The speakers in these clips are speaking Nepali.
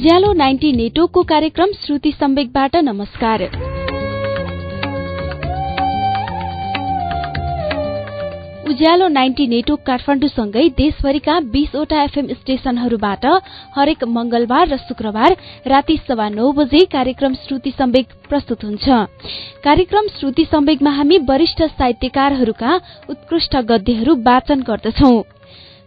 उज्यालो नाइन्टी नेटवर्कको कार्यक्रम श्रुति सम्वेकबाट नमस्कार। उज्यालो नाइन्टी नेटवर्क काठमाडौँसँगै देशभरिका बीसवटा एफएम स्टेशनहरूबाट हरेक मंगलबार र शुक्रबार राति सवा नौ बजे कार्यक्रम श्रुति सम्वेक प्रस्तुत हुन्छ। कार्यक्रम श्रुति सम्वेकमा हामी वरिष्ठ साहित्यकारहरूका उत्कृष्ट गद्यहरू वाचन गर्दछौ।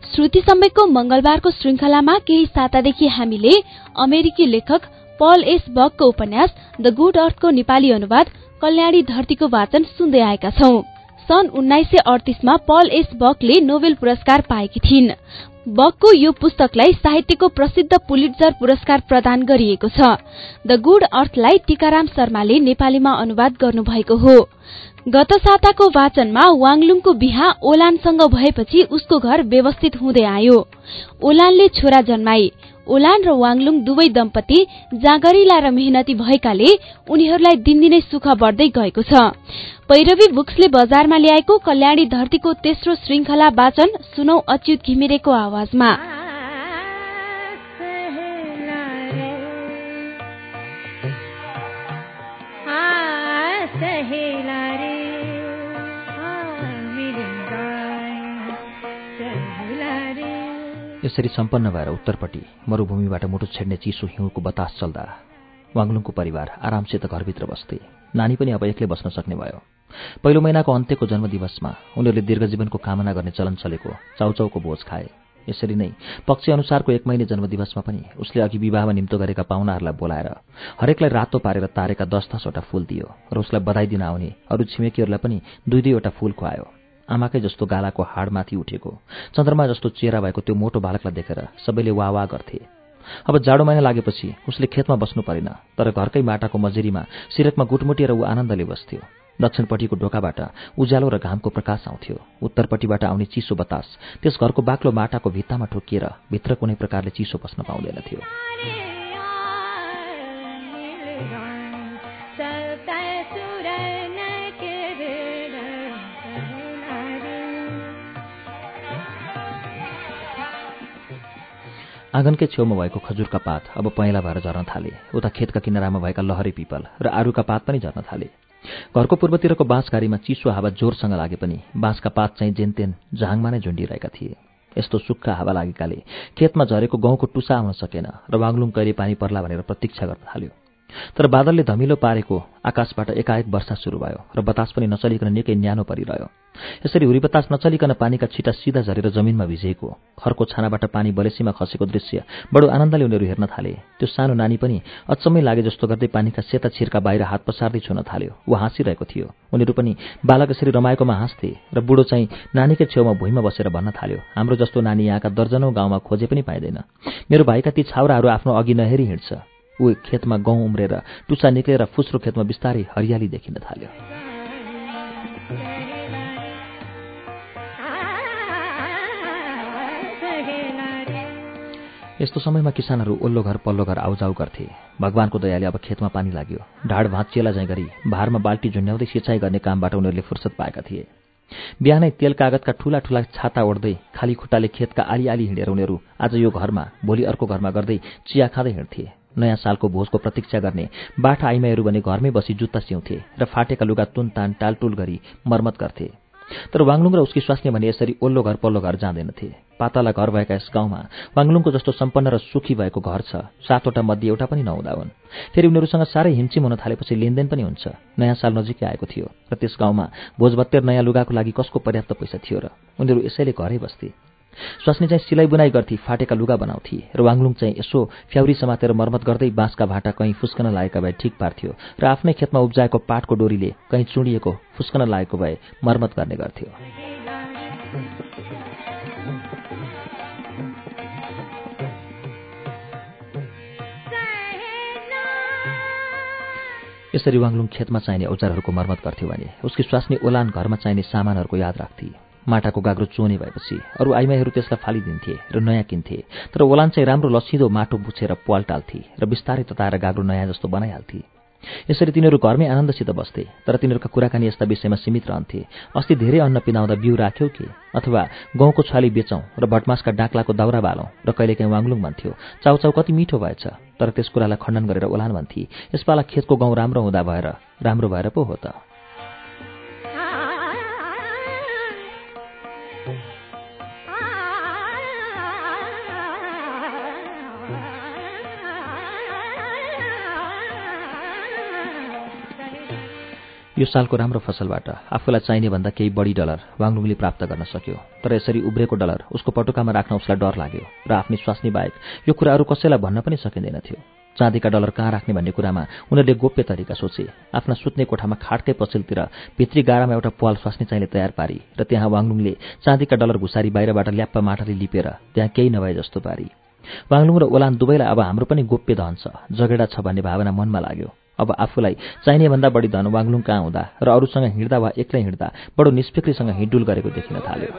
श्रुति सम्वेकको मंगलबारको श्रृंखलामा केही सातादेखि हामीले अमेरिकी लेखक पल एस बकको उपन्यास द गुड अर्थको नेपाली अनुवाद कल्याणी धरतीको वाचन सुन्दै आएका छौं। सन् उन्नाइस सय अडतिसमा पल एस बकले नोबेल पुरस्कार पाएकी थिइन्। बकको यो पुस्तकलाई साहित्यको प्रसिद्ध पुलिट्जर पुरस्कार प्रदान गरिएको छ। द गुड अर्थलाई टीकाराम शर्माले नेपालीमा अनुवाद गर्नुभएको हो। गत साताको वाचनमा वाङलुङको बिहा ओलानसँग भएपछि उसको घर व्यवस्थित हुँदै आयो। ओलानले छोरा जन्माए। ओलान र वाङलुङ दुवै दम्पति जागरिला र मेहनती भएकाले उनीहरूलाई दिनदिनै सुख बढ्दै गएको छ। पैरवी बुक्सले बजारमा ल्याएको कल्याणी धरतीको तेस्रो श्रृंखला वाचन सुनौ अच्युत घिमिरेको आवाजमा। यसरी सम्पन्न भएर उत्तरपट्टि मरूभूमिबाट मुटु छेड्ने चिसो हिउँको बतास चल्दा वाङलुङको परिवार आरामसित घरभित्र बस्थे। नानी पनि अब एक्लै बस्न सक्ने भयो। पहिलो महिनाको अन्त्यको जन्मदिवसमा उनीहरूले दीर्घजीवनको कामना गर्ने चलन चलेको चाउचाउको बोझ खाए। यसरी नै पक्ष अनुसारको एक महिने जन्मदिवसमा पनि उसले अघि विवाहमा निम्तो गरेका पाहुनाहरूलाई बोलाएर हरेकलाई रातो पारेर तारेका दस दसवटा फूल दियो र उसलाई बधाई दिन आउने अरू छिमेकीहरूलाई पनि दुई दुईवटा फूल खुवायो। आमाकै जस्तो गालाको हाडमाथि उठेको। चन्द्रमा जस्तो चेहरा भएको त्यो मोटो बालकलाई देखेर सबैले वाह वाह गर्थे। अब जाडो महिना लागेपछि उसले खेतमा बस्नु परेन तर घरकै माटाको मजेरीमा सिरकमा गुटमुटिएर ऊ आनन्दले बस्थ्यो। दक्षिणपट्टिको ढोकाबाट उज्यालो र घामको प्रकाश आउँथ्यो। उत्तरपट्टिबाट आउने चिसो बतास त्यस घरको बाक्लो माटाको भित्तामा ठोकिएर भित्र कुनै प्रकारले चिसो बस्न पाउँदैनथ्यो आँगनकै छेउमा भएको खजुरका पात अब पहेँला भएर झर्न थाले। उता खेतका किनारामा भएका लहरे पिपल र आरुका पात पनि झर्न थाले। घरको पूर्वतिरको बाँसघारीमा चिसो हावा जोरसँग लागे पनि बाँसका पात चाहिँ जेनतेन झाङमा नै झुन्डिरहेका थिए। यस्तो सुक्खा हावा लागेकाले खेतमा झरेको गहुँको टुसा आउन सकेन र वाङलुङ कहिले पानी पर्ला भनेर प्रतीक्षा गर्न थाल्यो। तर बादलले धमिलो पारेको आकाशबाट एकाएक वर्षा सुरु भयो र बतास पनि नचलिकन निकै न्यानो परिरह्यो। यसरी हुरी बतास नचलिकन पानीका छिटा सिधा झरेर जमिनमा भिजेको खरको छानाबाट पानी बलेसीमा खसेको दृश्य बडो आनन्दले उनीहरू हेर्न थाले। त्यो सानो नानी पनि अचम्मै लागे जस्तो गर्दै पानीका सेता छिर्का बाहिर हात पसार्दै छुन थाल्यो। ऊ हाँसिरहेको थियो। उनीहरू पनि बालक यसरी रमाएकोमा हाँस्थे र बुढो चाहिँ नानीकै छेउमा भुइँमा बसेर भन्न थाल्यो हाम्रो जस्तो नानी यहाँका दर्जनौ गाउँमा खोजे पनि पाइँदैन। मेरो भाइका ती छाउराहरू आफ्नो अघि नहेरी हिँड्छ ऊ खेतमा गहुँ उम्रेर टुसा निक्लेर फुस्रो खेतमा बिस्तारै हरियाली देखिन थाल्यो। यस्तो समयमा किसानहरू ओल्लो घर पल्लो घर आउजाउ गर्थे। भगवानको दयाले अब खेतमा पानी लाग्यो। ढाड भाँचिएला जाइ गरी भारमा बाल्टी झुन्ड्याउँदै सिँचाइ गर्ने कामबाट उनीहरूले फुर्सद पाएका थिए। बिहानै तेल कागजका ठूला ठूला छाता ओढ्दै खाली खुट्टाले खेतका आली आली हिँडेर उनीहरू आज यो घरमा भोलि अर्को घरमा गर्दै चिया खाँदै हिँड्थे। नयाँ सालको भोजको प्रतीक्षा गर्ने बाठा आइमाईहरू भने घरमै बसी जुत्ता सिउँथे र फाटेका लुगा तुनतान टालटुल गरी मर्मत गर्थे। तर वाङलुङ र उसकी स्वास्नी भने यसरी ओल्लो घर पल्लो घर जाँदैनथे। पातला घर भएका यस गाउँमा वाङलुङको जस्तो सम्पन्न र सुखी भएको घर छ। सातवटा मध्ये एउटा पनि नहुँदा हुन् फेरि उनीहरूसँग साह्रै हिमचिम हुन थालेपछि लेनदेन पनि हुन्छ। नयाँ साल नजिकै आएको थियो र त्यस गाउँमा भोजभत्तेर नयाँ लुगाको लागि कसको पर्याप्त पैसा थियो र उनीहरू यसैले घरै बस्थे। स्वास्नी चाहिँ सिलाइ बुनाइ गर्थी फाटेका लुगा बनाउँथे र वाङलुङ चाहिँ यसो फ्याउरी समातेर मर्मत गर्दै बाँसका भाटा कहीँ फुस्कन लागेका भए ठिक पार्थ्यो र आफ्नै खेतमा उब्जाएको पाटको डोरीले कहीँ चुडिएको फुस्कन लागेको भए मर्मत गर्ने गर्थ्यो। यसरी वाङलुङ खेतमा चाहिने औजारहरूको मर्मत गर्थ्यो भने उसकी स्वास्नी ओलान घरमा चाहिने सामानहरूको याद राख्थे। माटाको गाग्रो चोने भएपछि अरू आइमाईहरू त्यसलाई फालिदिन्थे र नयाँ किन्थे। तर ओलान चाहिँ राम्रो लसिदो माटो बुछेर पाल टाल्थे र बिस्तारै तताएर गाग्रो नयाँ जस्तो बनाइहाल्थे। यसरी तिनीहरू घरमै आनन्दसित बस्थे तर तिनीहरूका कुराकानी यस्ता विषयमा सीमित रहन्थे। अस्ति धेरै अन्न पिनाउँदा बिउ राख्यौ के? अथवा गाउँको छाली बेचौँ र भटमासका डाक्लाको दाउरा बालौँ र कहिलेकाहीँ वाङलुङ भन्थ्यो चाउचाउ कति मिठो भएछ। तर त्यस कुरालाई खण्डन गरेर ओलान भन्थे यसपाला खेतको गाउँ राम्रो हुँदा भएर राम्रो भएर पो हो त। यो सालको राम्रो फसलबाट आफूलाई चाहिने भन्दा केही बढी डलर वाङलुङले प्राप्त गर्न सक्यो। तर यसरी उब्रेको डलर उसको पटुकामा राख्न उसलाई डर लाग्यो र आफ्नै स्वास्नी बाहेक यो कुरा अरू कसैलाई भन्न पनि सकिँदैन थियो चाँदीका डलर कहाँ राख्ने भन्ने कुरामा उनीहरूले गोप्य तरिका सोचे। आफ्ना सुत्ने कोठामा खाटकै पछिल्तिर भित्री गाडामा एउटा पाल स्वास्नी चाहिने तयार पारी र त्यहाँ वाङलुङले चाँदीका डलर घुसारी बाहिरबाट ल्याप्पा माटाले लिपेर त्यहाँ केही नभए जस्तो पारी। वाङलुङ र ओलान दुवैलाई अब हाम्रो पनि गोप्य धन छ जगेडा छ भन्ने भावना मनमा लाग्यो। अब आफूलाई चाहिने भन्दा बढी धन वाङलुङ कहाँ हुँदा र अरूसँग हिँड्दा वा एक्लै हिँड्दा बडो निष्फिक्रीसँग हिँडुल गरेको देखिन थाल्यो।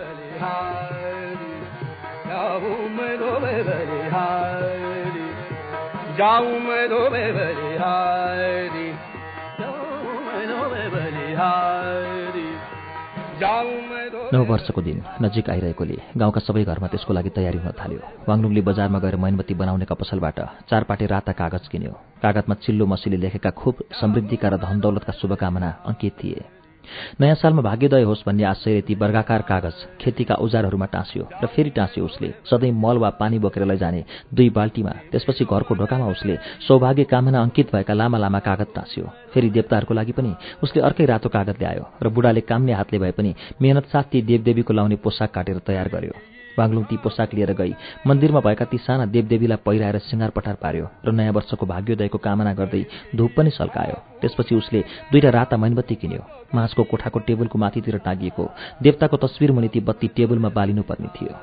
नौ वर्षको दिन नजिक आइरहेकोले गाउँका सबै घरमा त्यसको लागि तयारी हुन थाल्यो। वाङलुङले बजारमा गएर मैनबत्ती बनाउनेका पसलबाट चारपाटे राता कागज किन्यो। कागजमा चिल्लो मसीले लेखेका खुब समृद्धिका र धन दौलतका शुभकामना अङ्कित थिए। नयाँ सालमा भाग्योदय होस् भन्ने आशयले ती वर्गाकार कागज खेतीका औजारहरूमा टाँस्यो र फेरि टाँस्यो उसले। सधैँ मल वा पानी बोकेर लैजाने दुई बाल्टीमा त्यसपछि घरको ढोकामा उसले सौभाग्य कामना अङ्कित भएका लामा लामा कागज टाँस्यो। फेरि देवताहरूको लागि पनि उसले अर्कै रातो कागज ल्यायो र बुढाले काम्ने हातले भए पनि मेहनत साथ ती देवदेवीको लाउने पोसाक काटेर तयार गर्यो। वाङलुङ ती पोसाक लिएर गई। मन्दिरमा भएका ती साना देवदेवीलाई पहिराएर सिँगार पठार पार्यो र नयाँ वर्षको भाग्योदयको कामना गर्दै धुप पनि सल्कायो। त्यसपछि उसले दुईटा राता मैनबत्ती किन्यो। माझको कोठाको टेबलको माथितिर टाँगिएको देवताको तस्विर मुनि ती बत्ती टेबलमा बालिनुपर्ने थियो।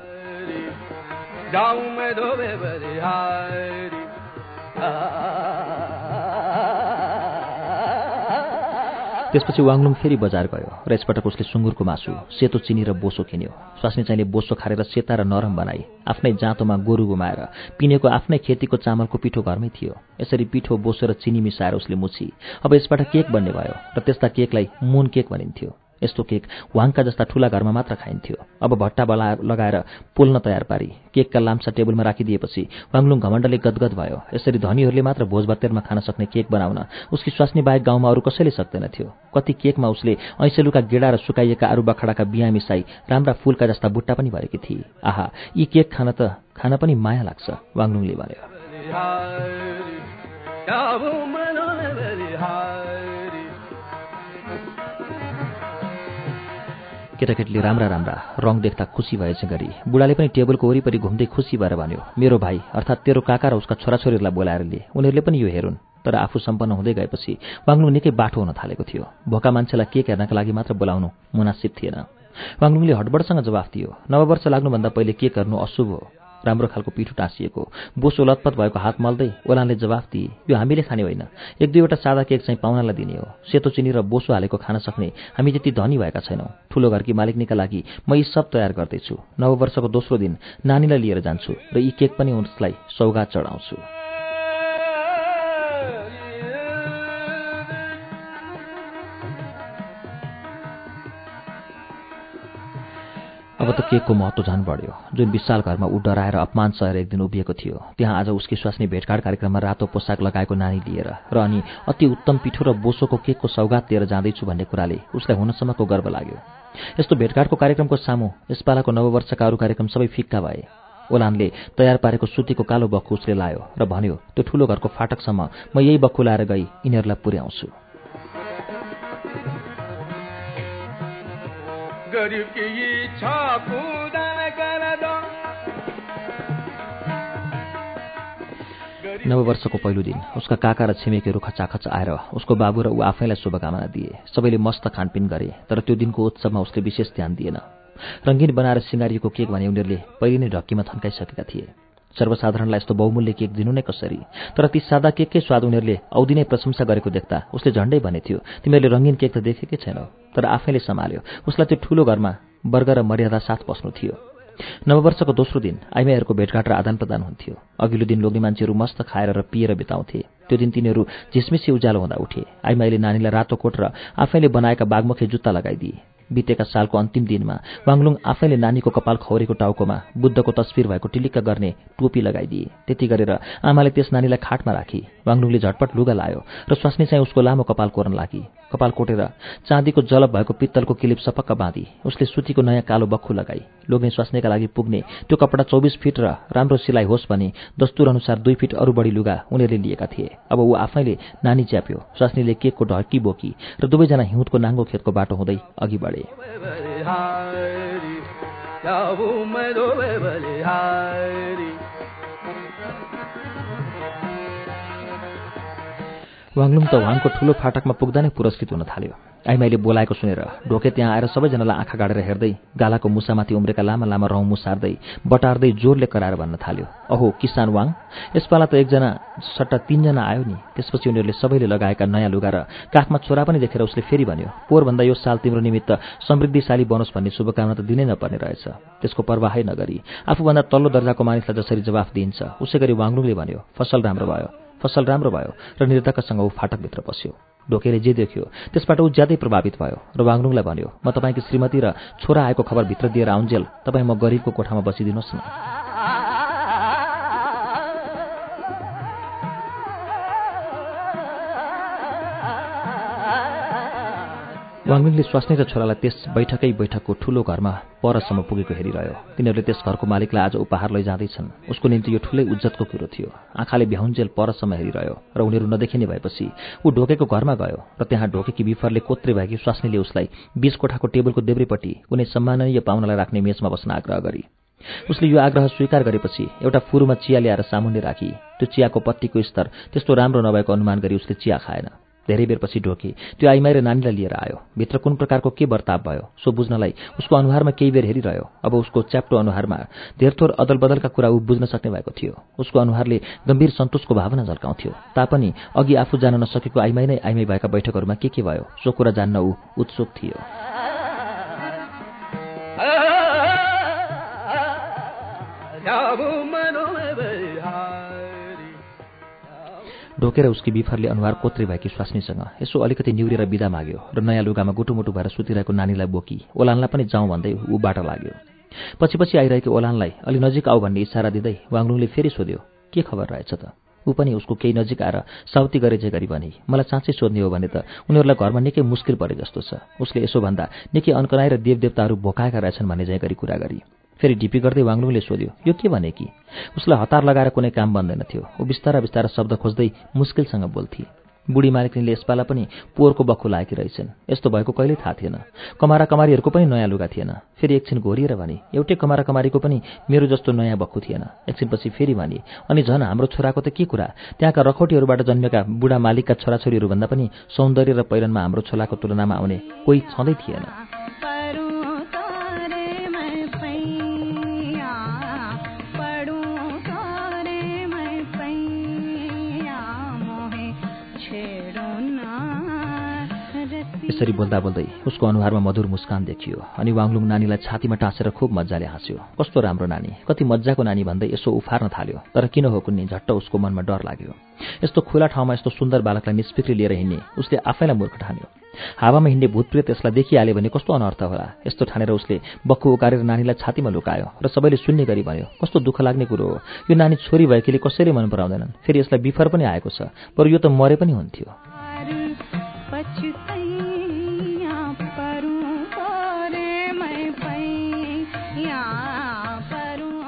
त्यसपछि वाङलुङ फेरि बजार गयो र यसपटक उसले सुँगुरको मासु सेतो चिनी र बोसो किन्यो। स्वास्नी चाहिँले बोसो खारेर सेता र नरम बनाई आफ्नै जाँतोमा गोरु गुमाएर पिनेको आफ्नै खेतीको चामलको पिठो घरमै थियो। यसरी पिठो बोसो र चिनी मिसाएर उसले मुछी। अब यसबाट केक बन्ने भयो र त्यस्ता केकलाई मुन केक भनिन्थ्यो। यस्तो केक वाङका जस्ता ठुला घरमा मात्र खाइन्थ्यो। अब भट्टा बला लगाएर पोल्न तयार पारी। केकका लाम्सा टेबलमा राखिदिएपछि वाङलुङ घमण्डले गदगद भयो। यसरी धनीहरूले मात्र भोजभतेरमा खान सक्ने केक बनाउन उसकी स्वास्नी बाहेक गाउँमा अरू कसैले सक्दैन थियो कति केकमा उसले ऐसेलुका गेडा र सुकाइएका अरू बखडाका बिहा मिसाई राम्रा फूलका जस्ता बुट्टा पनि भएकी थिए। आहा यी केक खान त खान पनि माया लाग्छ वाङलुङले भन्यो। केटाकेटीले राम्रा राम्रा रङ देख्दा खुसी भएछ गरी बुढाले पनि टेबलको वरिपरि घुम्दै खुसी भएर भन्यो मेरो भाइ अर्थात् तेरो काका र उसका छोराछोरीहरूलाई बोलाएर लिए उनीहरूले पनि यो हेरुन्। तर आफू सम्पन्न हुँदै गएपछि वाङलुङ निकै बाठो हुन थालेको थियो। भोका मान्छेलाई केक हेर्नका लागि मात्र बोलाउनु मुनासिब थिएन। वाङलुङले हटबडसँग जवाफ दियो नववर्ष लाग्नुभन्दा पहिले केक हेर्नु अशुभ हो। राम्रो खालको पिठो टाँसिएको। बोसो लतपत भएको हात मल्दै ओलानले जवाफ दिए यो हामीले खाने होइन। एक दुईवटा सादा केक चाहिँ पाहुनालाई दिने हो। सेतो चिनी र बोसो हालेको खान सक्ने। हामी त्यति धनी भएका छैनौँ। ठुलो घरकी मालिकनीका लागि म यी सब तयार गर्दैछु। नववर्षको दोस्रो दिन नानीलाई लिएर जान्छु र यी केक पनि उसलाई सौगात चढाउँछु। अब त केकको महत्त्व झन् बढ्यो। जुन विशाल घरमा ऊ डराएर अपमान सहेर एक दिन उभिएको थियो त्यहाँ आज उसकी स्वास्नी भेटघाट कार्यक्रममा रातो पोसाक लगाएको नानी लिएर र अनि अति उत्तम पिठो र बोसोको केकको सौगात लिएर जाँदैछु भन्ने कुराले उसलाई हुनसम्मको गर्व लाग्यो। यस्तो भेटघाटको कार्यक्रमको सामु? यसपालाको नववर्षका अरू कार्यक्रम सबै फिक्का भए। ओलानले तयार पारेको सुतीको कालो बक्खु उसले लायो र भन्यो त्यो ठुलो घरको फाटकसम्म म यही बक्खु लाएर गई यिनीहरूलाई पुर्याउँछु। गरिब नववर्षको पहिलो दिन। उसका काका र छिमेकीहरू खचाखच आएर उसको बाबु र ऊ आफैलाई शुभकामना दिए। सबैले मस्त खानपिन गरे तर त्यो दिनको उत्सवमा उसले विशेष ध्यान दिएन। रङ्गीन बनाएर सिँगारिएको केक भने उनीहरूले पहिले नै ढक्कीमा थन्काइसकेका थिए। सर्वसाधारणलाई यस्तो बहुमूल्य केक दिनु नै कसरी? तर ती सादा केककै स्वाद उनीहरूले औधी नै प्रशंसा गरेको देख्दा उसले झण्डै भने थियो तिमीहरूले रङ्गीन केक त देखेकै छैनौ। तर आफैले सम्हाल्यो। उसलाई त्यो ठुलो घरमा वर्ग र मर्यादा साथ बस्नु थियो। नववर्षको दोस्रो दिन आइमाईहरूको भेटघाट र आदान प्रदान हुन्थ्यो। अघिल्लो दिन लोग्ने मान्छेहरू मस्त खाएर र पिएर बिताउँथे। त्यो दिन तिनीहरू झिसमिसी उज्यालो हुँदा उठे। आइमाईले नानीलाई रातो कोट र आफैले बनाएका बागमुखे जुत्ता लगाइदिए। बितेका सालको अन्तिम दिनमा वाङलुङ आफैले नानीको कपाल खौरेको टाउकोमा बुद्धको तस्विर भएको टिलिक्क गर्ने टोपी लगाइदिए। त्यति गरेर आमाले त्यस नानीलाई खाटमा राखी। वाङलुङले झटपट लुगा लायो र स्वास्नी चाहिँ उसको लामो कपाल कोर्न लागि। कपाल कोटेर चाँदीको जलप भएको पित्तलको किलिप सपक्क बाँधी। उसले सुतीको नयाँ कालो बक्खु लगाई। लोग्ने स्वास्नीका लागि पुग्ने त्यो कपडा चौबिस फिट र राम्रो सिलाइ होस् भने दस्तुर अनुसार दुई फिट अरू बढी लुगा उनीहरूले लिएका थिए। अब ऊ आफैले नानी च्याप्यो। स्वास्नीले केकको ढर्की बोकी र दुवैजना हिउँदको नाङ्गो खेतको बाटो हुँदै अघि बढे। वाङलुङ त वाङको ठुलो फाटकमा पुग्दा नै पुरस्कृत हुन थाल्यो। आइमाईले बोलाएको सुनेर ढोके त्यहाँ आएर सबैजनालाई आँखा गाडेर हेर्दै गालाको मुसामाथि उम्रेका लामा लामा रौँ मुसार्दै बटार्दै जोरले कराएर भन्न थाल्यो। अहो किसान वाङ यसपाला त एकजना सट्टा तिनजना आयो नि त्यसपछि उनीहरूले सबैले लगाएका नयाँ लुगा र काखमा छोरा पनि देखेर उसले फेरि भन्यो पोहोरभन्दा यो साल तिम्रो निमित्त समृद्धिशाली बनोस् भन्ने शुभकामना त दिनै नपर्ने रहेछ। त्यसको पर्वाहै नगरी आफूभन्दा तल्लो दर्जाको मानिसलाई जसरी जवाफ दिइन्छ उसै गरी वाङलुङले भन्यो फसल राम्रो भयो फसल राम्रो भयो र निर्धकसँग ऊ फाटकभित्र पस्यो ढोकेले जे देख्यो त्यसबाट ऊ ज्यादै प्रभावित भयो। र वाङलुङलाई भन्यो म तपाईँकी श्रीमती र छोरा आएको खबर भित्र दिएर आउन्जेल तपाईँ म गरिबको कोठामा बसिदिनुहोस् न। वाङमिङले स्वास्नी र छोरालाई त्यस बैठकै बैठकको ठूलो घरमा परसम्म पुगेको हेरिरह्यो। तिनीहरूले त्यस घरको मालिकलाई आज उपहार लैजाँदैछन्। उसको निम्ति यो ठुलै उज्जतको कुरो थियो। आँखाले भ्याउन्जेल परसम्म हेरिरह्यो र उनीहरू नदेखिने भएपछि ऊ ढोकेको घरमा गयो र त्यहाँ ढोकेकी बिफरले कोत्रे भएकी स्वास्नीले उसलाई बीच कोठाको टेबलको देब्रेपट्टि कुनै सम्माननीय पाहुनालाई राख्ने मेचमा बस्न आग्रह गरी। उसले यो आग्रह स्वीकार गरेपछि एउटा फुरूमा चिया ल्याएर सामुन्ने राखी त्यो चियाको पत्तीको स्तर त्यस्तो राम्रो नभएको अनुमान गरी उसले चिया खाएन। धेरै बेरपछि ढोके त्यो आइमाई र नानीलाई लिएर आयो। भित्र कुन प्रकारको के वर्ताव भयो सो बुझ्नलाई उसको अनुहारमा केही बेर हेरिरह्यो। अब उसको च्याप्टो अनुहारमा धेरथोर अदल बदलका कुरा ऊ बुझ्न सक्ने भएको थियो। उसको अनुहारले गम्भीर सन्तोषको भावना झल्काउँथ्यो। तापनि अघि आफू जान नसकेको आइमाई नै आइमाई भएका बैठकहरूमा के के भयो सो कुरा जान्न ऊ उत्सुक थियो। ढोकेर उसकी बिफरले अनुहार कोत्रे भएकी स्वास्नीसँग यसो अलिकति निउरेर बिदा माग्यो र नयाँ लुगामा गुटुमुटु भएर सुतिरहेको नानीलाई बोकी ओलानलाई पनि जाउँ भन्दै ऊ बाटो लाग्यो। पछि पछि आइरहेको ओलानलाई अलि नजिक आऊ भन्ने इसारा दिँदै वाङलुङले फेरि सोध्यो के खबर रहेछ त? ऊ पनि उसको केही नजिक आएर साउती गरे जे गरी भने मलाई साँच्चै सोध्ने हो भने त उनीहरूलाई घरमा निकै मुस्किल परे जस्तो छ। उसले यसो भन्दा निकै अन्कनाई र देवदेवताहरू भोकाएका रहेछन् भन्ने जै गरी कुरा गरी। फेरि ढिपी गर्दै वाङलुङले सोध्यो यो के भने कि? उसलाई हतार लगाएर कुनै काम बन्दैन थियो। ऊ बिस्तारा बिस्तारा शब्द खोज्दै मुस्किलसँग बोल्थे। बुढी मालिकनीले यसपाला पनि पोहोरको बक्खु लागेकी रहेछन्। यस्तो भएको कहिल्यै थाहा थिएन। कमारा कमारीहरूको पनि नयाँ लुगा थिएन। फेरि एकछिन घोरिएर भने एउटै कमारा कमारीको पनि मेरो जस्तो नयाँ बक्खु थिएन। एकछिनपछि फेरि भने अनि झन् हाम्रो छोराको त के कुरा? त्यहाँका रखौटीहरूबाट जन्मेका बुढा मालिकका छोराछोरीहरूभन्दा पनि सौन्दर्य र पहिरनमा हाम्रो छोलाको तुलनामा आउने कोही छँदै थिएन। यसरी बोल्दा बोल्दै उसको अनुहारमा मधुर मुस्कान देखियो अनि वाङलुङ नानीलाई छातीमा टाँसेर खुब मजाले हाँस्यो। कस्तो राम्रो नानी कति मजाको नानी भन्दै यसो उफार्न थाल्यो तर किन हो कुन्नी झट्ट उसको मनमा डर लाग्यो। यस्तो खुला ठाउँमा यस्तो सुन्दर बालकलाई निष्फिक्री लिएर हिँड्ने उसले आफैलाई मूर्ख ठान्यो। हावामा हिँड्ने भूतप्रेत यसलाई देखिहाल्यो भने कस्तो अनर्थ होला। यस्तो ठानेर उसले बक्खु उकारेर नानीलाई छातीमा लुकायो र सबैले सुन्ने गरी भन्यो कस्तो दुःख लाग्ने कुरो हो। यो नानी छोरी भएकीले कसैले मन पराउँदैनन्। फेरि यसलाई बिफर पनि आएको छ बरु यो त मरे पनि हुन्थ्यो।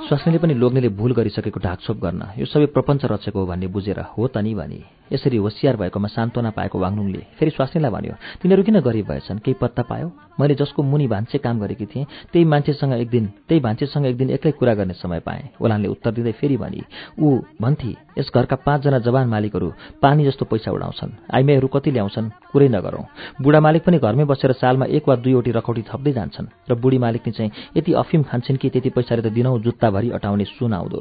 स्वास्नीले पनि लोग्नेले भूल गरिसकेको ढाकछोप गर्न यो सबै प्रपञ्च रचेको हो भन्ने बुझेर हो त नि भने। यसरी होसियार भएकोमा सान्त्वना पाएको वाङलुङले फेरि स्वास्नीलाई भन्यो तिनीहरू किन गरिब भएछन्? केही पत्ता पायो? मैले जसको मुनि भान्से काम गरेकी थिएँ त्यही मान्छेसँग एक दिन त्यही भान्सेसँग एक दिन एक्लै कुरा गर्ने समय पाएँ। ओलानले उत्तर दिँदै फेरि भनी ऊ भन्थे यस घरका पाँचजना जवान मालिकहरू पानी जस्तो पैसा उडाउँछन्। आइमाईहरू कति ल्याउँछन् कुरै नगरौँ। बुढा मालिक पनि घरमै बसेर सालमा एक वा दुईवटी रखौटी थप्दै जान्छन् र बुढी मालिकले चाहिँ यति अफिम खान्छन् कि त्यति पैसाले त दिनौँ जुत्ताभरि अटाउने सुन आउँदो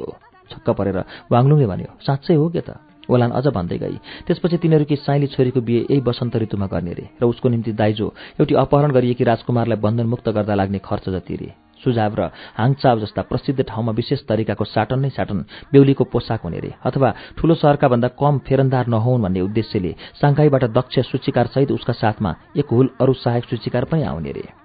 छक्क परेर वाङलुङले भन्यो साँच्चै हो के त? ओलान अझ भन्दै गई। त्यसपछि तिनीहरूकी साइली छोरीको बिहे यही वसन्त ऋतुमा गर्ने रे। र उसको निम्ति दाइजो एउटी अपहरण गरिएकी राजकुमारलाई बन्धनमुक्त गर्दा लाग्ने खर्च जति रे। सुझाव र हाङचाव जस्ता प्रसिद्ध ठाउँमा विशेष तरिकाको साटन नै साटन बेहुलीको पोसाक हुने रे अथवा ठूलो सहरका भन्दा कम फेरन्दार नहुन् भन्ने उद्देश्यले साङ्घाईबाट दक्ष सूचीकारसहित उसका साथमा एक हुल अरू सहायक सूचीकार पनि आउने रे।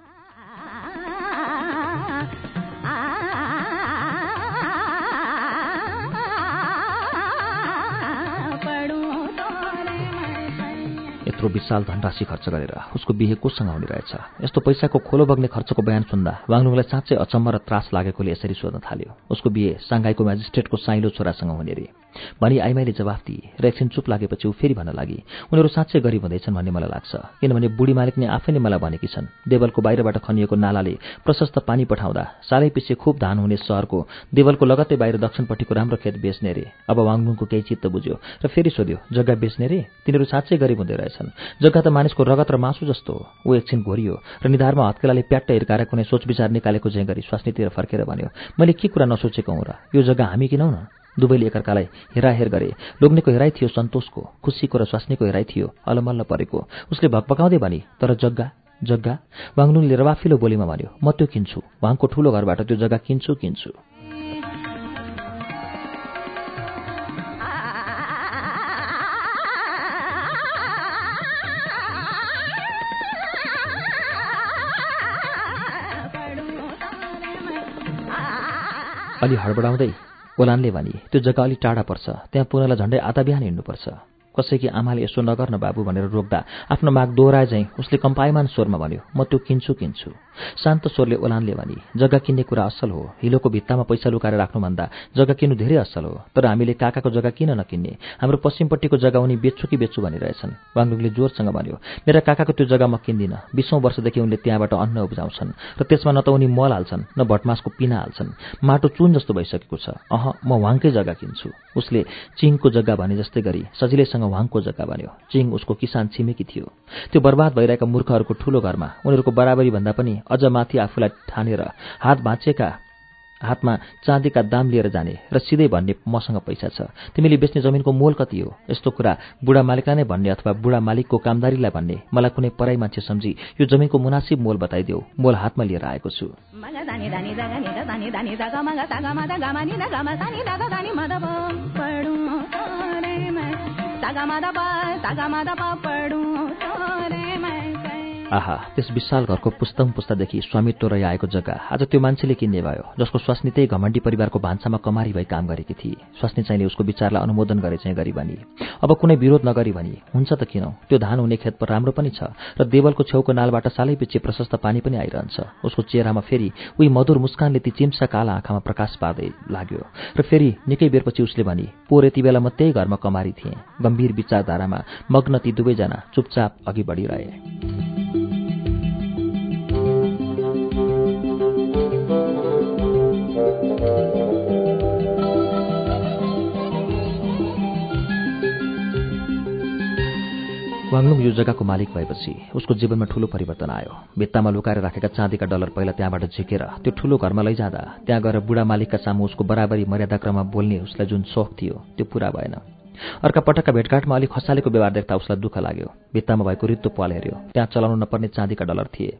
यत्रो विशाल धनराशि खर्च गरेर उसको बिहे कोसँग हुने रहेछ? यस्तो पैसाको खोलो बग्ने खर्चको बयान सुन्दा वाङलुङलाई साँच्चै अचम्म र त्रास लागेकोले यसरी सोध्न थाल्यो। उसको बिहे साङ्घाईको म्याजिस्ट्रेटको साइलो छोरासँग हुने रे। भनी आइमाईले जवाफ दिए। र एकछिन चुप लागेपछि ऊ फेरि भन्न लागि उनीहरू साँच्चै गरिब हुँदैछन् भन्ने मलाई लाग्छ। किनभने बुढी मालिक नै आफै नै मलाई भनेकी छन्। देवलको बाहिरबाट खनिएको नालाले प्रशस्त पानी पठाउँदा सालै पछि खुब धान हुने सहरको देवलको लगत्तै बाहिर दक्षिणपट्टिको राम्रो खेत बेच्ने रे। अब वाङलुङको केही चित्त बुझ्यो र फेरि सोध्यो जग्गा बेच्ने रे? तिनीहरू साँच्चै गरिब हुँदै रहेछन्। जग्गा त मानिसको रगत र मासु जस्तो ऊ एकछिन घोरियो र निधारमा हत्केलाले प्याट्ट हिर्काएर कुनै सोच विचार निकालेको झैँ गरी स्वास्नीतिर फर्केर भन्यो मैले के कुरा नसोचेको हुँ र? यो जग्गा हामी किनौ न? दुवैले एकअर्कालाई हेराहेर गरे लोग्नेको हेराइ थियो सन्तोषको खुसीको र स्वास्नीको हेराइ थियो अलमल्ल परेको। उसले भकभकाउँदै भनी तर जग्गा जग्गा? वाङलुङले रवाफिलो बोलीमा भन्यो म त्यो किन्छु वाङको ठूलो घरबाट त्यो जग्गा किन्छु किन्छु। अलि हडबडाउँदै ओलानले भने त्यो जग्गा अलि टाढा पर्छ। त्यहाँ पुनलाई झन्डै आधा बिहान हिँड्नुपर्छ। कसैकी आमाले यसो नगर्न बाबु भनेर रोक्दा आफ्नो माग दोहोऱ्याए चाहिँ उसले कम्पायमान स्वरमा भन्यो म त्यो किन्छु किन्छु। शान्त स्वरले ओलानले भने जग्गा किन्ने कुरा असल हो। हिलोको भित्तामा पैसा लुकाएर राख्नुभन्दा जग्गा किन्नु धेरै असल हो। तर हामीले काकाको जग्गा किन नकिन्ने? हाम्रो पश्चिमपट्टिको जग्गा उनी बेच्छु कि बेच्छु भनिरहेछन्। वाङलुङले जोरसँग भन्यो मेरा काकाको त्यो जग्गा म किन्दिनँ। बिसौँ वर्षदेखि उनले त्यहाँबाट अन्न उब्जाउँछन्। र त्यसमा न त उनी मल हाल्छन् न भटमासको पिना हाल्छन्। माटो चुन जस्तो भइसकेको छ। अह म उहाँकै जग्गा किन्छु। उसले चिङको जग्गा भने जस्तै गरी सजिलैसँग उहाँको जग्गा भन्यो चिङ उसको किसान छिमेकी थियो। त्यो बर्बाद भइरहेका मूर्खहरूको ठूलो घरमा। उनीहरूको बराबरी भन्दा पनि अझ माथि आफूलाई ठानेर हात भाँचेका हातमा चाँदीका दाम लिएर जाने र सिधै भन्ने मसँग पैसा छ। तिमीले बेच्ने जमिनको मोल कति हो? यस्तो कुरा बुढा मालिकलाई नै भन्ने अथवा बुढा मालिकको कामदारीलाई भन्ने मलाई कुनै पराई मान्छे सम्झी यो जमिनको मुनासिब मोल बताइदेऊ। मोल हातमा लिएर आएको छु। ಸಗಮದ ಪ ಸಗಮದ ಪ ಪಡು ಸೋರೆ ಮೈ आहा त्यस विशाल घरको पुस्तम पुस्तादेखि स्वामित्व रही आएको जग्गा आज त्यो मान्छेले किन्ने भयो जसको स्वास्नी त्यही घमण्डी परिवारको भान्सामा कमारी भई काम गरेकी थिए। स्वास्नी चाहिँले उसको विचारलाई अनुमोदन गरे चाहिँ गरी भनी अब कुनै विरोध नगरी भनी हुन्छ त किनौ त्यो धान हुने खेत पर राम्रो पनि छ र देवलको छेउको नालबाट सालै पछि प्रशस्त पानी पनि आइरहन्छ। उसको चेहरामा फेरि उही मधुर मुस्कानले ती चिम्सा काला आँखामा प्रकाश पार्दै लाग्यो र फेरि निकै बेरपछि उसले भनी पोहोर यति बेला म त्यही घरमा कमारी थिएँ। गम्भीर विचारधारामा मग्न ती दुवैजना चुपचाप अघि बढिरहे। वाङलुङ यो जग्गाको मालिक भएपछि उसको जीवनमा ठूलो परिवर्तन आयो। भित्तामा लुकाएर राखेका चाँदीका डलर पहिला त्यहाँबाट झिकेर त्यो ठूलो घरमा लैजाँदा त्यहाँ गएर बुढा मालिकका सामु उसको बराबरी मर्यादाक्रममा बोल्ने उसलाई जुन सोख थियो त्यो पूरा भएन। अर्का पटकका भेटघाटमा अलिक खसालेको व्यवहार देख्दा उसलाई दुःख लाग्यो। भित्तामा भएको रित्तो पाल हेऱ्यो। त्यहाँ चलाउनु नपर्ने चाँदीका डलर थिए।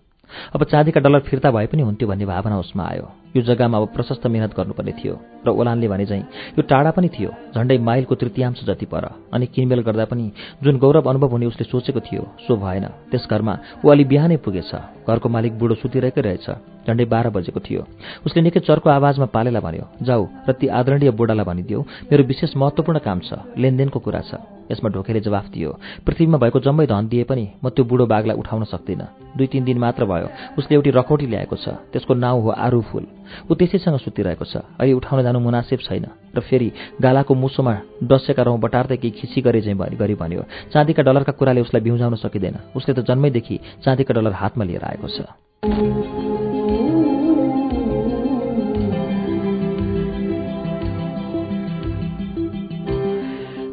अब चाँदीका डलर फिर्ता भए पनि हुन्थ्यो भन्ने भावना उसमा आयो। यो जग्गामा अब प्रशस्त मिहिनेत गर्नुपर्ने थियो र ओलानले भने चाहिँ यो टाढा पनि थियो झण्डै माइलको तृतीयांश जति पर अनि किनमेल गर्दा पनि जुन गौरव अनुभव हुने उसले सोचेको थियो सो भएन। त्यस घरमा ऊ अलि बिहानै पुगेछ घरको मालिक बुढो सुतिरहेकै रहेछ झण्डै बाह्र बजेको थियो। उसले निकै चर्को आवाजमा पालेला भन्यो जाऊ र ती आदरणीय बुढालाई भनिदियो मेरो विशेष महत्त्वपूर्ण काम छ लेनदेनको कुरा छ। यसमा ढोकेले जवाफ दियो पृथ्वीमा भएको जम्मै धन दिए पनि म त्यो बुढो बाघलाई उठाउन सक्दिनँ। दुई तिन दिन मात्र भयो। उसले एउटी रखौटी ल्याएको छ। त्यसको नाउँ हो आरु फुल। ऊ त्यसैसँग सुतिरहेको छ। अहिले उठाउन जानु मुनासिब छैन र फेरि गालाको मुसोमा डसेका रौँ बटार्दै केही खिसी गरे चाहिँ गरी भन्यो चाँदीका डलरका कुराले उसलाई बिउजाउन सकिँदैन। उसले त जन्मैदेखि चाँदीका डलर हातमा लिएर आएको छ।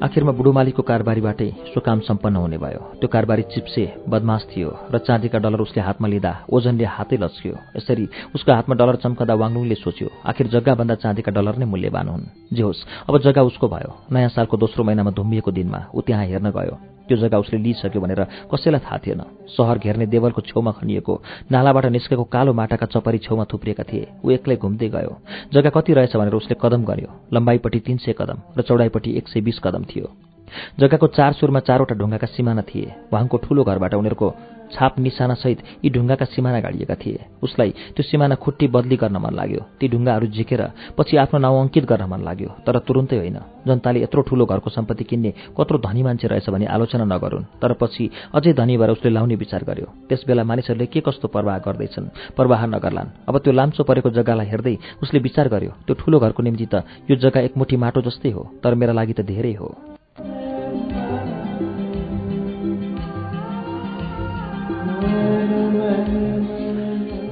आखिरमा बुढो मालिकको कारबारीबाटै सो काम सम्पन्न हुने भयो। त्यो कारबारी चिप्से बदमास थियो र चाँदीका डलर उसले हातमा लिँदा ओजनले हातै लच्कियो। यसरी उसको हातमा डलर चम्कदा वाङलुङले सोच्यो आखिर जग्गाभन्दा चाँदीका डलर नै मूल्यवान हुन्। जे होस् अब जग्गा उसको भयो। नयाँ सालको दोस्रो महिनामा धुम्मिएको दिनमा ऊ त्यहाँ हेर्न गयो। त्यो जग्गा उसले लिइसक्यो भनेर कसैलाई थाहा थिएन। सहर घेर्ने देवलको छेउमा खनिएको नालाबाट निस्केको कालो माटाका चपरी छेउमा थुप्रिएका थिए। ऊ एक्लै घुम्दै गयो। जग्गा कति रहेछ भनेर उसले कदम गर्यो। लम्बाइपट्टि तिन सय कदम र चौडाइपट्टि एक सय बिस कदम थियो। जग्गाको चार सुरमा चारवटा ढुङ्गाका सिमाना थिए। वाङको ठूलो घरबाट उनीहरूको छाप निशानासहित यी ढुङ्गाका सिमाना गाडिएका थिए। उसलाई त्यो सिमाना खुट्टी बदली गर्न मन लाग्यो। ती ढुङ्गाहरू झिकेर पछि आफ्नो नाउँ अङ्कित गर्न मन लाग्यो तर तुरुन्तै होइन। जनताले यत्रो ठूलो घरको सम्पत्ति किन्ने कत्रो धनी मान्छे रहेछ भने आलोचना नगरून् तर पछि अझै धनी भएर उसले लाउने विचार गर्यो। त्यसबेला मानिसहरूले के कस्तो प्रवाह गर्दैछन्? प्रवाह नगर्लान्। अब त्यो लाम्चो परेको जग्गालाई हेर्दै उसले विचार गर्यो त्यो ठूलो घरको निम्ति त यो जग्गा एकमुठी माटो जस्तै हो तर मेरा लागि त धेरै हो।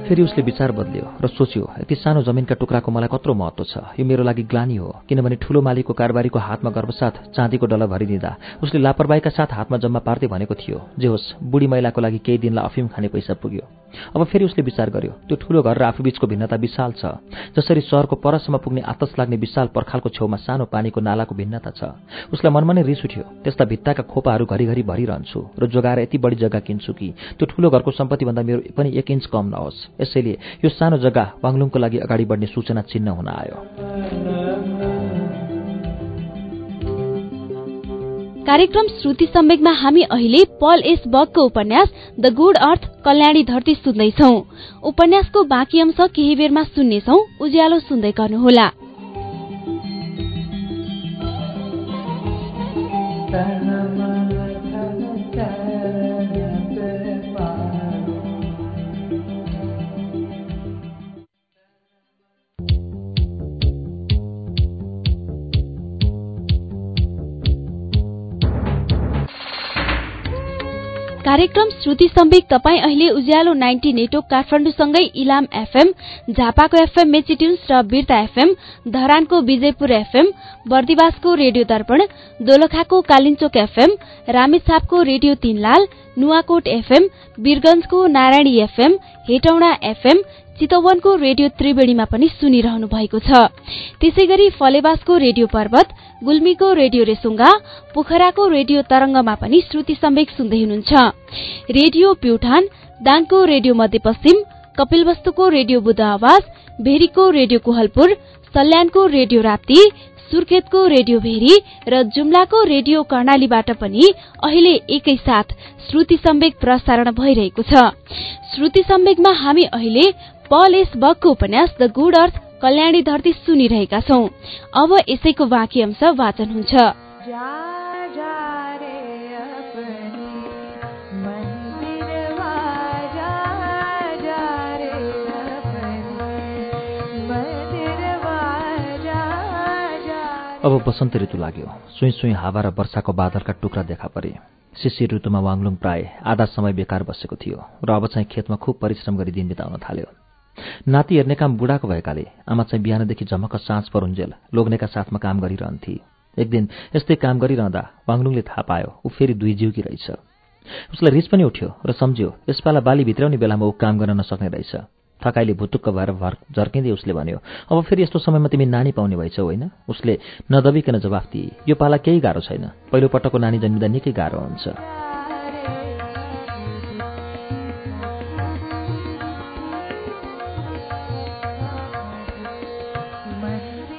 फेरि उसले विचार बदल्यो र सोच्यो यति सानो जमिनका टुक्राको मलाई कत्रो महत्व छ। यो मेरो लागि ग्लानी हो किनभने ठूलो मालिकको कारबारीको हातमा गर्भसाथ चाँदीको डल्ला भरिदिँदा उसले लापरवाहीका साथ हातमा जम्मा पार्दै भनेको थियो जे होस् बुढी महिलाको लागि केही दिनलाई अफिम खाने पैसा पुग्यो। अब फेरि उसले विचार गर्यो त्यो ठूलो घर र आफूबीचको भिन्नता विशाल छ। जसरी सहरको परसम्म पुग्ने आतस लाग्ने विशाल पर्खालको छेउमा सानो पानीको नालाको भिन्नता छ। उसलाई मनमा नै रिस उठ्यो त्यस्ता भित्ताका खोपाहरू घरिघरि भरिरहन्छु र जोगाएर यति बढी जग्गा किन्छु कि त्यो ठूलो घरको सम्पत्तिभन्दा मेरो पनि एक इन्च कम नहोस्। यसैले यो सानो जग्गा वाङलुङको लागि अगाडि बढ्ने सूचना चिन्ह हुन आयो। कार्यक्रम श्रुति सम्वेकमा हामी अहिले पल एस बगको उपन्यास द गुड अर्थ कल्याणी धरती सुन्दैछौ। उपन्यासको बाँकी अंश केही बेरमा सुन्नेछौ उज्यालो सुन्दै गर्नुहोला। कार्यक्रम श्रुति सम्वेक तपाईँ अहिले उज्यालो नाइन्टी नेटवर्क काठमाडौँसँगै इलाम एफएम झापाको एफएम मेचिट्युन्स र बिर्ता एफएम धरानको विजयपुर एफएम बर्दिवासको रेडियो दर्पण दोलखाको कालिन्चोक एफएम रामेछापको रेडियो तीनलाल नुवाकोट एफएम वीरगंजको नारायणी एफएम हेटौँडा एफएम चितवनको रेडियो त्रिवेणीमा पनि सुनिरहनु भएको छ। त्यसै गरी फलेवासको रेडियो पर्वत गुल्मीको रेडियो रेसुङ्गा पोखराको रेडियो तरंगमा पनि श्रुति सम्वेक सुन्दै हुनुहुन्छ। रेडियो प्युठान दाङको रेडियो मध्यपश्चिम कपिलवस्तुको रेडियो बुद्ध आवाज भेरीको रेडियो कोहलपुर सल्यानको रेडियो राप्ती सुर्खेतको रेडियो भेरी र जुम्लाको रेडियो कर्णालीबाट पनि अहिले एकैसाथ श्रुति सम्वेक प्रसारण भइरहेको छ। श्रुति सम्वेकमा हामी अहिले पल एस बगको उपन्यास द गुड अर्थ कल्याणी धरती सुनिरहेका छौं। अब यसैको बाँकी अंश वाचन हुन्छ। अब बसन्त ऋतु लाग्यो। सुई सुई हावा र वर्षाको बादलका टुक्रा देखा परे। शिशिर ऋतुमा वाङलुङ प्राय आधा समय बेकार बसेको थियो र अब चाहिँ खेतमा खुब परिश्रम गरी दिन बिताउन थाल्यो। नाति हेर्ने काम बुढाको भएकाले आमा चाहिँ बिहानदेखि झमक्क साँझ परुन्जेल लोग्नेका साथमा काम गरिरहन्थे। एक दिन यस्तै काम गरिरहँदा वाङलुङले थाहा पायो ऊ फेरि दुई जिउकी रहेछ। उसलाई रिस पनि उठ्यो र सम्झ्यो यसपाला बाली भित्राउने बेलामा ऊ काम गर्न नसक्ने रहेछ। थकाइले भुतुक्क भएर भर झर्किँदै उसले भन्यो अब फेरि यस्तो समयमा तिमी नानी पाउने भएछौ होइन? उसले नदबिकन जवाफ दिए यो पाला केही गाह्रो छैन। पहिलो पटकको नानी जन्मिँदा निकै गाह्रो हुन्छ।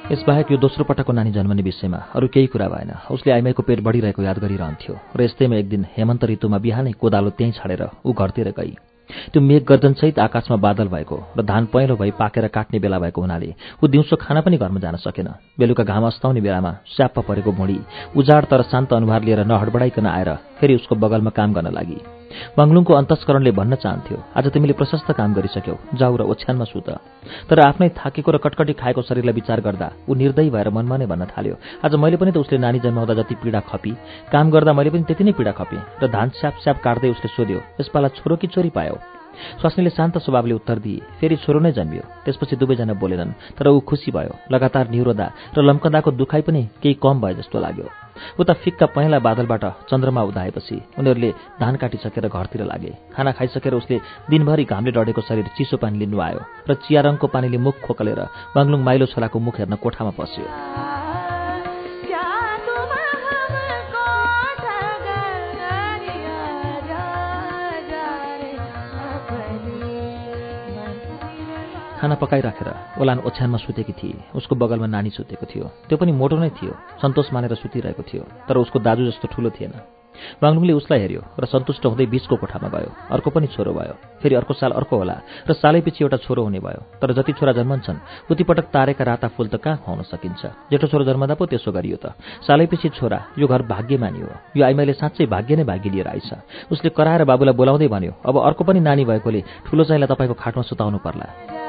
यसबाहेक यो दोस्रो पटकको नानी जन्मने विषयमा अरू केही कुरा भएन। उसले आइमाईको पेट बढिरहेको याद गरिरहन्थ्यो। र यस्तैमा एक दिन हेमन्त ऋतुमा बिहानै कोदालो त्यहीँ छाडेर ऊ घरतिर गई। त्यो मेघ गर्जनसहित आकाशमा बादल भएको र धान पहेँलो भई पाकेर काट्ने बेला भएको हुनाले ऊ दिउँसो खाना पनि घरमा जान सकेन। बेलुका घाम अस्ताउने बेलामा स्याप्प परेको भुँडी उजाड तर शान्त अनुहार लिएर नहडबडाइकन आएर फेरि उसको बगलमा काम गर्न लागि। वाङलुङको अन्तस्करणले भन्न चाहन्थ्यो आज तिमीले प्रशस्त काम गरिसक्यौ जाउ र ओछ्यानमा सुत तर आफ्नै थाकेको र कटकटी खाएको शरीरलाई विचार गर्दा ऊ निर्दयी भएर मनमा नै भन्न थाल्यो आज मैले पनि त उसले नानी जन्माउँदा जति पीडा खपी काम गर्दा मैले पनि त्यति नै पीडा खपेँ र धान स्याप स्याप काट्दै उसले सोध्यो यसपाला छोरो कि छोरी पायो? स्वास्नीले शान्त स्वभावले उत्तर दिए फेरि छोरो नै जन्मियो त्यसपछि दुवैजना बोलेनन् तर ऊ खुसी भयो लगातार निहुरोदा र लम्कदाको दुखाइ पनि केही कम भए जस्तो लाग्यो। उता फिक्का पहेँला बादलबाट चन्द्रमा उदाएपछि। उनीहरूले धान काटिसकेर घरतिर लागे। खाना खाइसकेर उसले दिनभरि घामले डढेको शरीर चिसो पानीले नुहायो र चिया रङको पानीले मुख खोकलेर बाङ्लुङ माइलो छोलाको मुख हेर्न कोठामा पस्यो। खाना पकाइराखेर ओलान ओछ्यानमा सुतेकी थिए। उसको बगलमा नानी सुतेको थियो। त्यो पनि मोटो नै थियो सन्तोष मानेर सुतिरहेको थियो तर उसको दाजु जस्तो ठुलो थिएन। वाङलुङले उसलाई हेऱ्यो र सन्तुष्ट हुँदै बिचको कोठामा गयो। अर्को पनि छोरो भयो। फेरि अर्को साल अर्को होला र सालैपछि एउटा छोरो हुने भयो। तर जति छोरा जन्मन्छन् उतिपटक तारेका राता फुल त कहाँ खुवाउन सकिन्छ? जेठो छोरो जन्मदा पो त्यसो गरियो त। सालैपछि छोरा यो घर भाग्य मानियो यो आइमाईले साँच्चै भाग्य नै भाग्य लिएर आइछ उसले कराएर बाबुलाई बोलाउँदै भन्यो अब अर्को पनि नानी भएकोले ठुलो चाहिँलाई तपाईँको खाटमा सुताउनु पर्ला।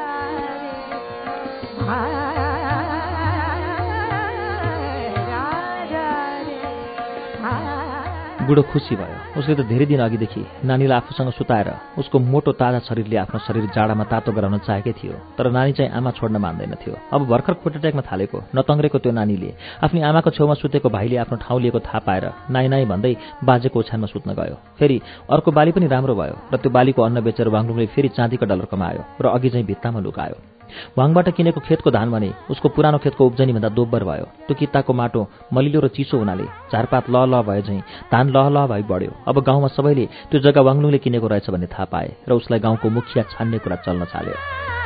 बुढो खुसी भयो। उसले त धेरै दिन अघिदेखि नानीलाई आफूसँग सुताएर उसको मोटो ताजा शरीरले आफ्नो शरीर जाडामा तातो गराउन चाहेकै थियो तर नानी चाहिँ आमा छोड्न मान्दैनथ्यो अब भर्खर खुट्टा टेक्न थालेको नतङ्ग्रेको त्यो नानीले आफ्नो आमाको छेउमा सुतेको भाइले आफ्नो ठाउँ लिएको थाहा पाएर नाइ नाइ भन्दै बाजेको ओछ्यानमा सुत्न गयो। फेरि अर्को बाली पनि राम्रो भयो र त्यो बालीको अन्न बेचेर वाङलुङले फेरि चाँदीको डलर कमायो र अघि चाहिँ भित्तामा लुकायो। वाङबाट किनेको खेतको धान भने उसको पुरानो खेतको उब्जनीभन्दा दोब्बर भयो। त्यो कित्ताको माटो मलिलो र चिसो हुनाले झारपात लह लह भए झैँ धान लह लह भई बढ्यो। अब गाउँमा सबैले त्यो जग्गा वाङलुङले किनेको रहेछ भन्ने थाहा पाए र उसलाई गाउँको मुखिया छान्ने कुरा चल्न थाल्यो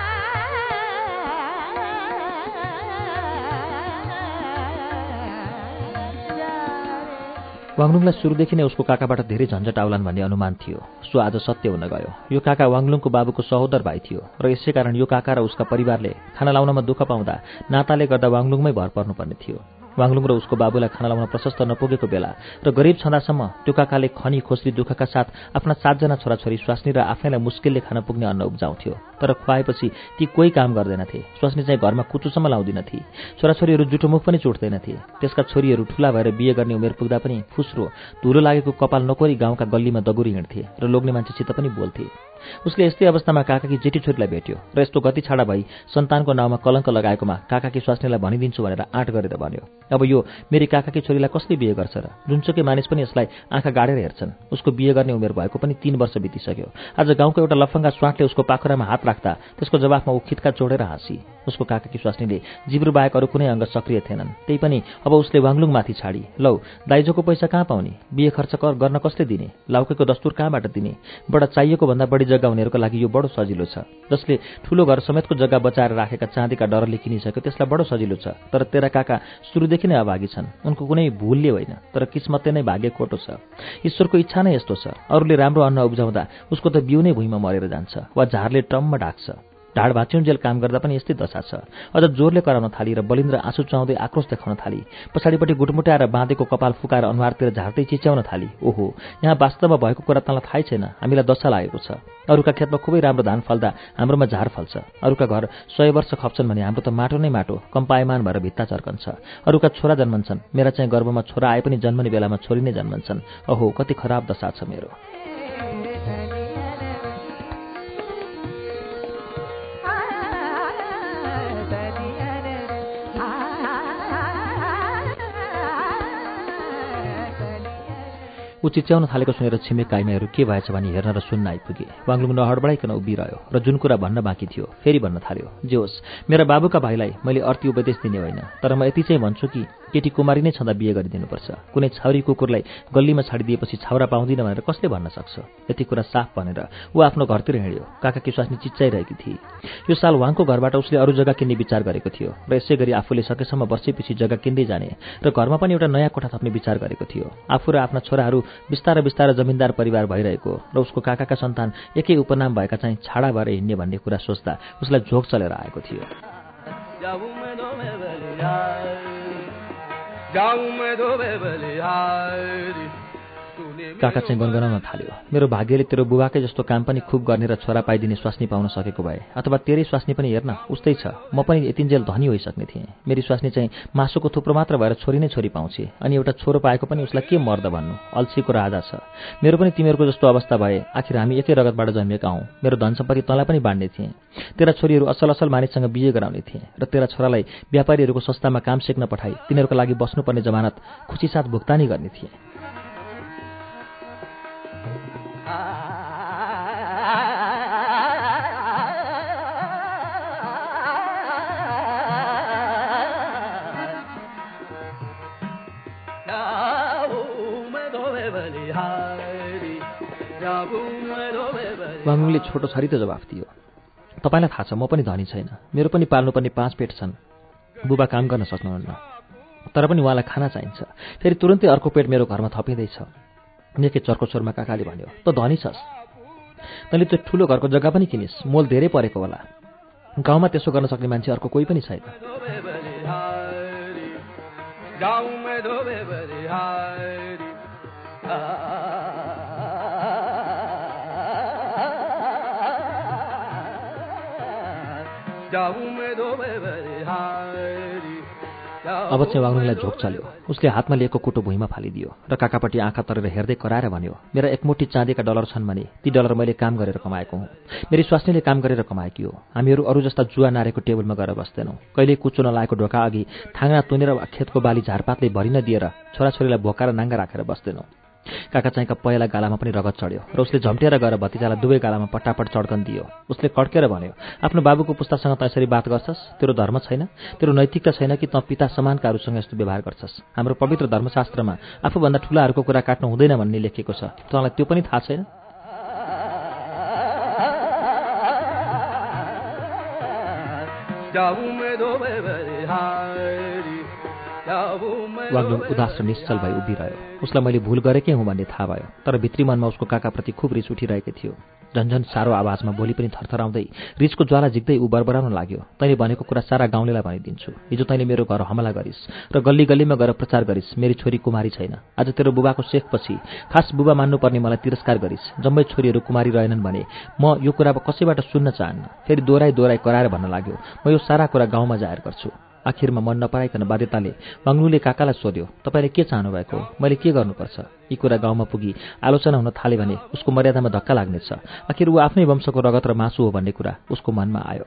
वाङलुङलाई सुरुदेखि नै उसको काकाबाट धेरै झन्झट आउलान् भन्ने अनुमान थियो। सो आज सत्य हुन गयो। यो काका वाङलुङको बाबुको सहोदर भाइ थियो र यसै कारण यो काका र उसका परिवारले खाना लाउनमा दुःख पाउँदा नाताले गर्दा वाङलुङमै भर पर्नुपर्ने थियो। वाङलुङ र उसको बाबुलाई खाना लाउन प्रशस्त नपुगेको बेला र गरिब छँदासम्म त्यो काकाले खनी खोस्री दुःखका साथ आफ्ना सातजना छोराछोरी स्वास्नी र आफैलाई मुस्किलले खान पुग्ने अन्न उब्जाउँथ्यो। तर खुवाएपछि ती कोही काम गर्दैनथे। स्वास्नी चाहिँ घरमा कुचोसम्म लाउँदिनथे। छोराछोरीहरू जुठोमुख पनि चुट्दैनथे। त्यसका छोरीहरू ठुला भएर बिहे गर्ने उमेर पुग्दा पनि फुस्रो धुलो लागेको कपाल नकोरी गाउँका गल्लीमा दगुरी हिँड्थे र लोग्ने मान्छेसित पनि बोल्थे। उसले यस्तै अवस्थामा काकाकी जेठी छोरीलाई भेट्यो र यस्तो गति छाडा भई सन्तानको नाउँमा कलङ्क लगाएकोमा काकाकी स्वास्नीलाई भनिदिन्छु भनेर आँट गरेर भन्यो। अब यो मेरी काकाकी छोरीलाई कसले बिहे गर्छ र? जुनसुकै मानिस पनि यसलाई आँखा गाडेर हेर्छन्। उसको बिहे गर्ने उमेर भएको पनि तीन वर्ष बितिसक्यो। आज गाउँको एउटा लफङ्गा स्वाटले उसको पाखुरामा हात राख्दा त्यसको जवाफमा ऊ खिटका चोडेर हाँसी। उसको काकाकी स्वास्नीले जिब्रो बाहेक अरू कुनै अङ्ग सक्रिय थिएनन्। त्यही पनि अब उसले वाङलुङमाथि छाडी। लौ दाइजोको पैसा कहाँ पाउने? बिहे खर्च गर्न कसले दिने? लाउकेको दस्तुर कहाँबाट दिने? बडा चाहिएको भन्दा बढी जग्गा उनीहरूको लागि यो बडो सजिलो छ। जसले ठुलो घर समेतको जग्गा बचाएर राखेका चाँदीका डरले किनिसक्यो त्यसलाई बडो सजिलो छ। तर तेरा काका सुरुदेखि नै अभागी छन्? उनको कुनै भूलले होइन तर किस्मतले नै भाग्य खोटो छ। ईश्वरको इच्छा नै यस्तो छ। अरूले राम्रो अन्न उब्जाउँदा उसको त बिउ नै भुइँमा मरेर जान्छ वा झारले टम्म ढाक्छ। ढाड भाँच्युन्जेल काम गर्दा पनि यस्तै दशा छ। अझ जोरले कराउन थाली र बलिन्द्र आँसु चाउँदै आक्रोश देखाउन थाली। पछाडिपट्टि गुटमुट्याएर बाँधेको कपाल फुकाएर अनुहारतिर झार्दै चिच्याउन थाली। ओहो यहाँ वास्तवमा भएको कुरा तँलाई थाहै छैन। हामीलाई दशा लागेको छ। अरूका खेतमा खुबै राम्रो धान फल्दा हाम्रोमा झार फल्छ। अरूका घर सय वर्ष खप्छन् भने हाम्रो त माटो नै माटो कम्पायमान भएर भित्ता चर्कन्छ अरूका छोरा जन्मन्छन्। मेरा चाहिँ गर्भमा छोरा आए पनि जन्मने बेलामा छोरी नै जन्मन्छन्। ओहो कति खराब दशा छ मेरो। ऊ चिच्याउन थालेको सुनेर छिमेक काइमाईहरू के भएछ भने हेर्न र सुन्न आइपुगे। वाङलुङ नहडबडाइकन उभिरह्यो र जुन कुरा भन्न बाँकी थियो फेरि भन्न थाल्यो। जे होस् मेरा बाबुका भाइलाई मैले अर्थी उपदेश दिने होइन तर म यति चाहिँ भन्छु कि केटी कुमारी नै छँदा बिहे गरिदिनुपर्छ। कुनै छाउरी कुकुरलाई गल्लीमा छाडिदिएपछि छाउरा पाउँदिन भनेर कसले भन्न सक्छ? यति कुरा साफ भनेर ऊ आफ्नो घरतिर हिँड्यो। काका स्वास्नी चिच्चाइरहेकी थिए। यो साल उहाँको घरबाट उसले अरू जग्गा किन्ने विचार गरेको थियो र यसै गरी आफूले सकेसम्म वर्षैपछि जग्गा किन्दै जाने र घरमा पनि एउटा नयाँ कोठा थप्ने विचार गरेको थियो। आफू र आफ्ना छोराहरू बिस्तारै बिस्तारै जमिनदार परिवार भइरहेको र उसको काकाका सन्तान एकै उपनाम भएका चाहिँ छाडा भएर हिँड्ने भन्ने कुरा सोच्दा उसलाई झोक चलेर आएको थियो। काका चाहिँ गनगनाउन थाल्यो। मेरो भाग्यले तेरो बुबाकै जस्तो काम पनि खुब गर्ने र छोरा पाइदिने स्वास्नी पाउन सकेको भए अथवा तेरै स्वास्नी पनि हेर्न उस्तै छ। म पनि यतिन्जेल धनी होइसक्ने थिएँ। मेरी स्वास्नी चाहिँ मासुको थुप्रो मात्र भएर छोरी नै छोरी पाउँछे अनि एउटा छोरो पाएको पनि उसलाई के मर्द भन्नु? अल्छीको राजा छ। मेरो पनि तिमीहरूको जस्तो अवस्था भए आखिर हामी एकै रगतबाट जन्मेका हौँ। मेरो धन सम्पत्ति तँलाई पनि बाँड्ने थिएँ। तेरा छोरीहरू असल असल मानिससँग बिहे गराउने थिए र तेरा छोरालाई व्यापारीहरूको सस्तामा काम सिक्न पठाई तिनीहरूको लागि बस्नुपर्ने जमानत खुसीसाथ भुक्तानी गर्ने थिए। वाङले छोटो छरी त जवाफ दियो। तपाईँलाई थाहा छ म पनि धनी छैन। मेरो पनि पाल्नुपर्ने पाँच पेट छन्। बुबा काम गर्न सक्नुहुन्न। तर पनि उहाँलाई खाना चाहिन्छ। फेरि तुरन्तै अर्को पेट मेरो घरमा थपिँदैछ। निकै चर्को स्वरमा काकाले भन्यो त धनी छस्। तैँले त्यो ठुलो घरको जग्गा पनि किनिस्। मोल धेरै परेको होला। गाउँमा त्यसो गर्न सक्ने मान्छे अर्को कोही पनि छैन। अब चाहिँ वाग्नुङलाई झोक चल्यो। उसले हातमा लिएको कुटो भुइँमा फालिदियो र काकापट्टि आँखा तरेर हेर्दै कराएर भन्यो मेरा एकमुठी चाँदीका डलर छन् भने ती डलर मैले काम गरेर कमाएको हुँ। मेरी स्वास्नीले काम गरेर कमाएकी हो। हामीहरू अरू जस्ता जुवा नारेको टेबलमा गएर बस्दैनौँ। कहिले कुचो नलागेको ढोका अघि थाङ्ना तुनेर खेतको बाली झारपातले भरिन दिएर छोराछोरीलाई भोकाएर नाङ्गा राखेर बस्दैनौँ। काका चाहिँका पहेँला गालामा पनि रगत चढ्यो र उसले झम्टेर गएर भतिजालाई दुवै गालामा पट्टापट चड्कन दियो। उसले कड्केर भन्यो आफ्नो बाबुको पुस्तासँग त यसरी बात गर्छस्? तेरो धर्म छैन? तेरो नैतिकता छैन कि त पिता समानकाहरूसँग यस्तो व्यवहार गर्छस्? हाम्रो पवित्र धर्मशास्त्रमा आफूभन्दा ठुलाहरूको कुरा काट्नु हुँदैन भन्ने लेखिएको छ। तँलाई त्यो पनि थाहा छैन? वाग्लुङ उदास र निश्चल भई उभिरह्यो। उसलाई मैले भुल गरेकै हुँ भन्ने थाहा भयो तर भित्री मनमा उसको काकाप्रति खुब रिस उठिरहेको थियो। झन्झन साह्रो आवाजमा भोलि पनि थरथराउँदै रिसको ज्वाला झिक्दै ऊ बरबराउन लाग्यो। तैँले भनेको कुरा सारा गाउँलेलाई भनिदिन्छु। हिजो तैँले मेरो घर हमला गरिस् र गल्ली गल्लीमा गएर प्रचार गरिस्। मेरी छोरी कुमारी छैन। आज तेरो बुबाको सेखपछि खास बुबा मान्नुपर्ने मलाई तिरस्कार गरिस्। जम्मै छोरीहरू कुमारी रहेनन् भने म यो कुरा कसैबाट सुन्न चाहन्न। फेरि दोहोऱ्याइ दोहोऱ्याइ कराएर भन्न लाग्यो। म यो सारा कुरा गाउँमा जाहेर गर्छु। आखिरमा मन नपराइकन बाध्यताले मङ्गलुले काकालाई सोध्यो तपाईँले के चाहनुभएको? मैले के गर्नुपर्छ? यी कुरा गाउँमा पुगी आलोचना हुन थाले भने उसको मर्यादामा धक्का लाग्नेछ। आखिर ऊ आफ्नै वंशको रगत र मासु हो भन्ने कुरा उसको मनमा आयो।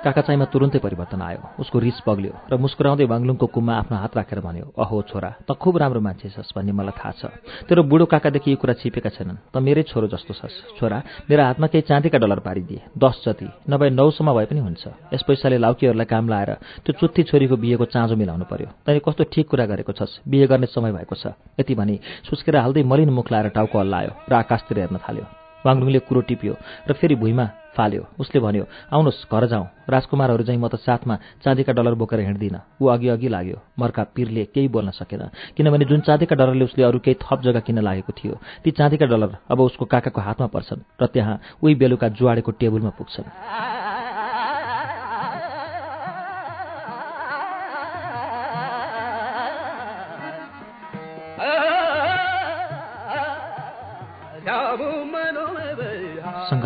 काका चाहिँमा तुरुन्तै परिवर्तन आयो। उसको रिस पग्ल्यो र मुस्कुराउँदै बाङ्लुङको कुममा आफ्नो हात राखेर भन्यो अहो छोरा त खुब राम्रो मान्छे छस् भन्ने मलाई थाहा छ। तेरो बुढो काकादेखि यो कुरा छिपेका छैनन्। त मेरै छोरो जस्तो छस्। छोरा मेरो हातमा केही चाँदीका डलर पारिदिए। दस जति नभए नौसम्म भए पनि हुन्छ। यस पैसाले लाउकीहरूलाई काम लाएर त्यो चुत्ती छोरीको बिहेको चाँजो मिलाउनु पर्यो। तैँले कस्तो ठिक कुरा गरेको छस्? बिहे गर्ने समय भएको छ यति भने सुस्केर हाल्दै मलिन मुख लाएर टाउको हल्लायो र आकाशतिर हेर्न थाल्यो। वाङलुङले कुरो टिप्यो र फेरि भुइँमा फाल्यो। उसले भन्यो आउनुहोस् घर जाउँ। राजकुमारहरू चाहिँ म त साथमा चाँदीका डलर बोकेर हिँड्दिनँ। ऊ अघि अघि लाग्यो। मर्का पिरले केही बोल्न सकेन किनभने जुन चाँदीका डलरले उसले अरू केही थप जग्गा किन्न लागेको थियो ती चाँदीका डलर अब उसको काकाको हातमा पर्छन् र त्यहाँ उही बेलुका जुवाडेको टेबलमा पुग्छन्।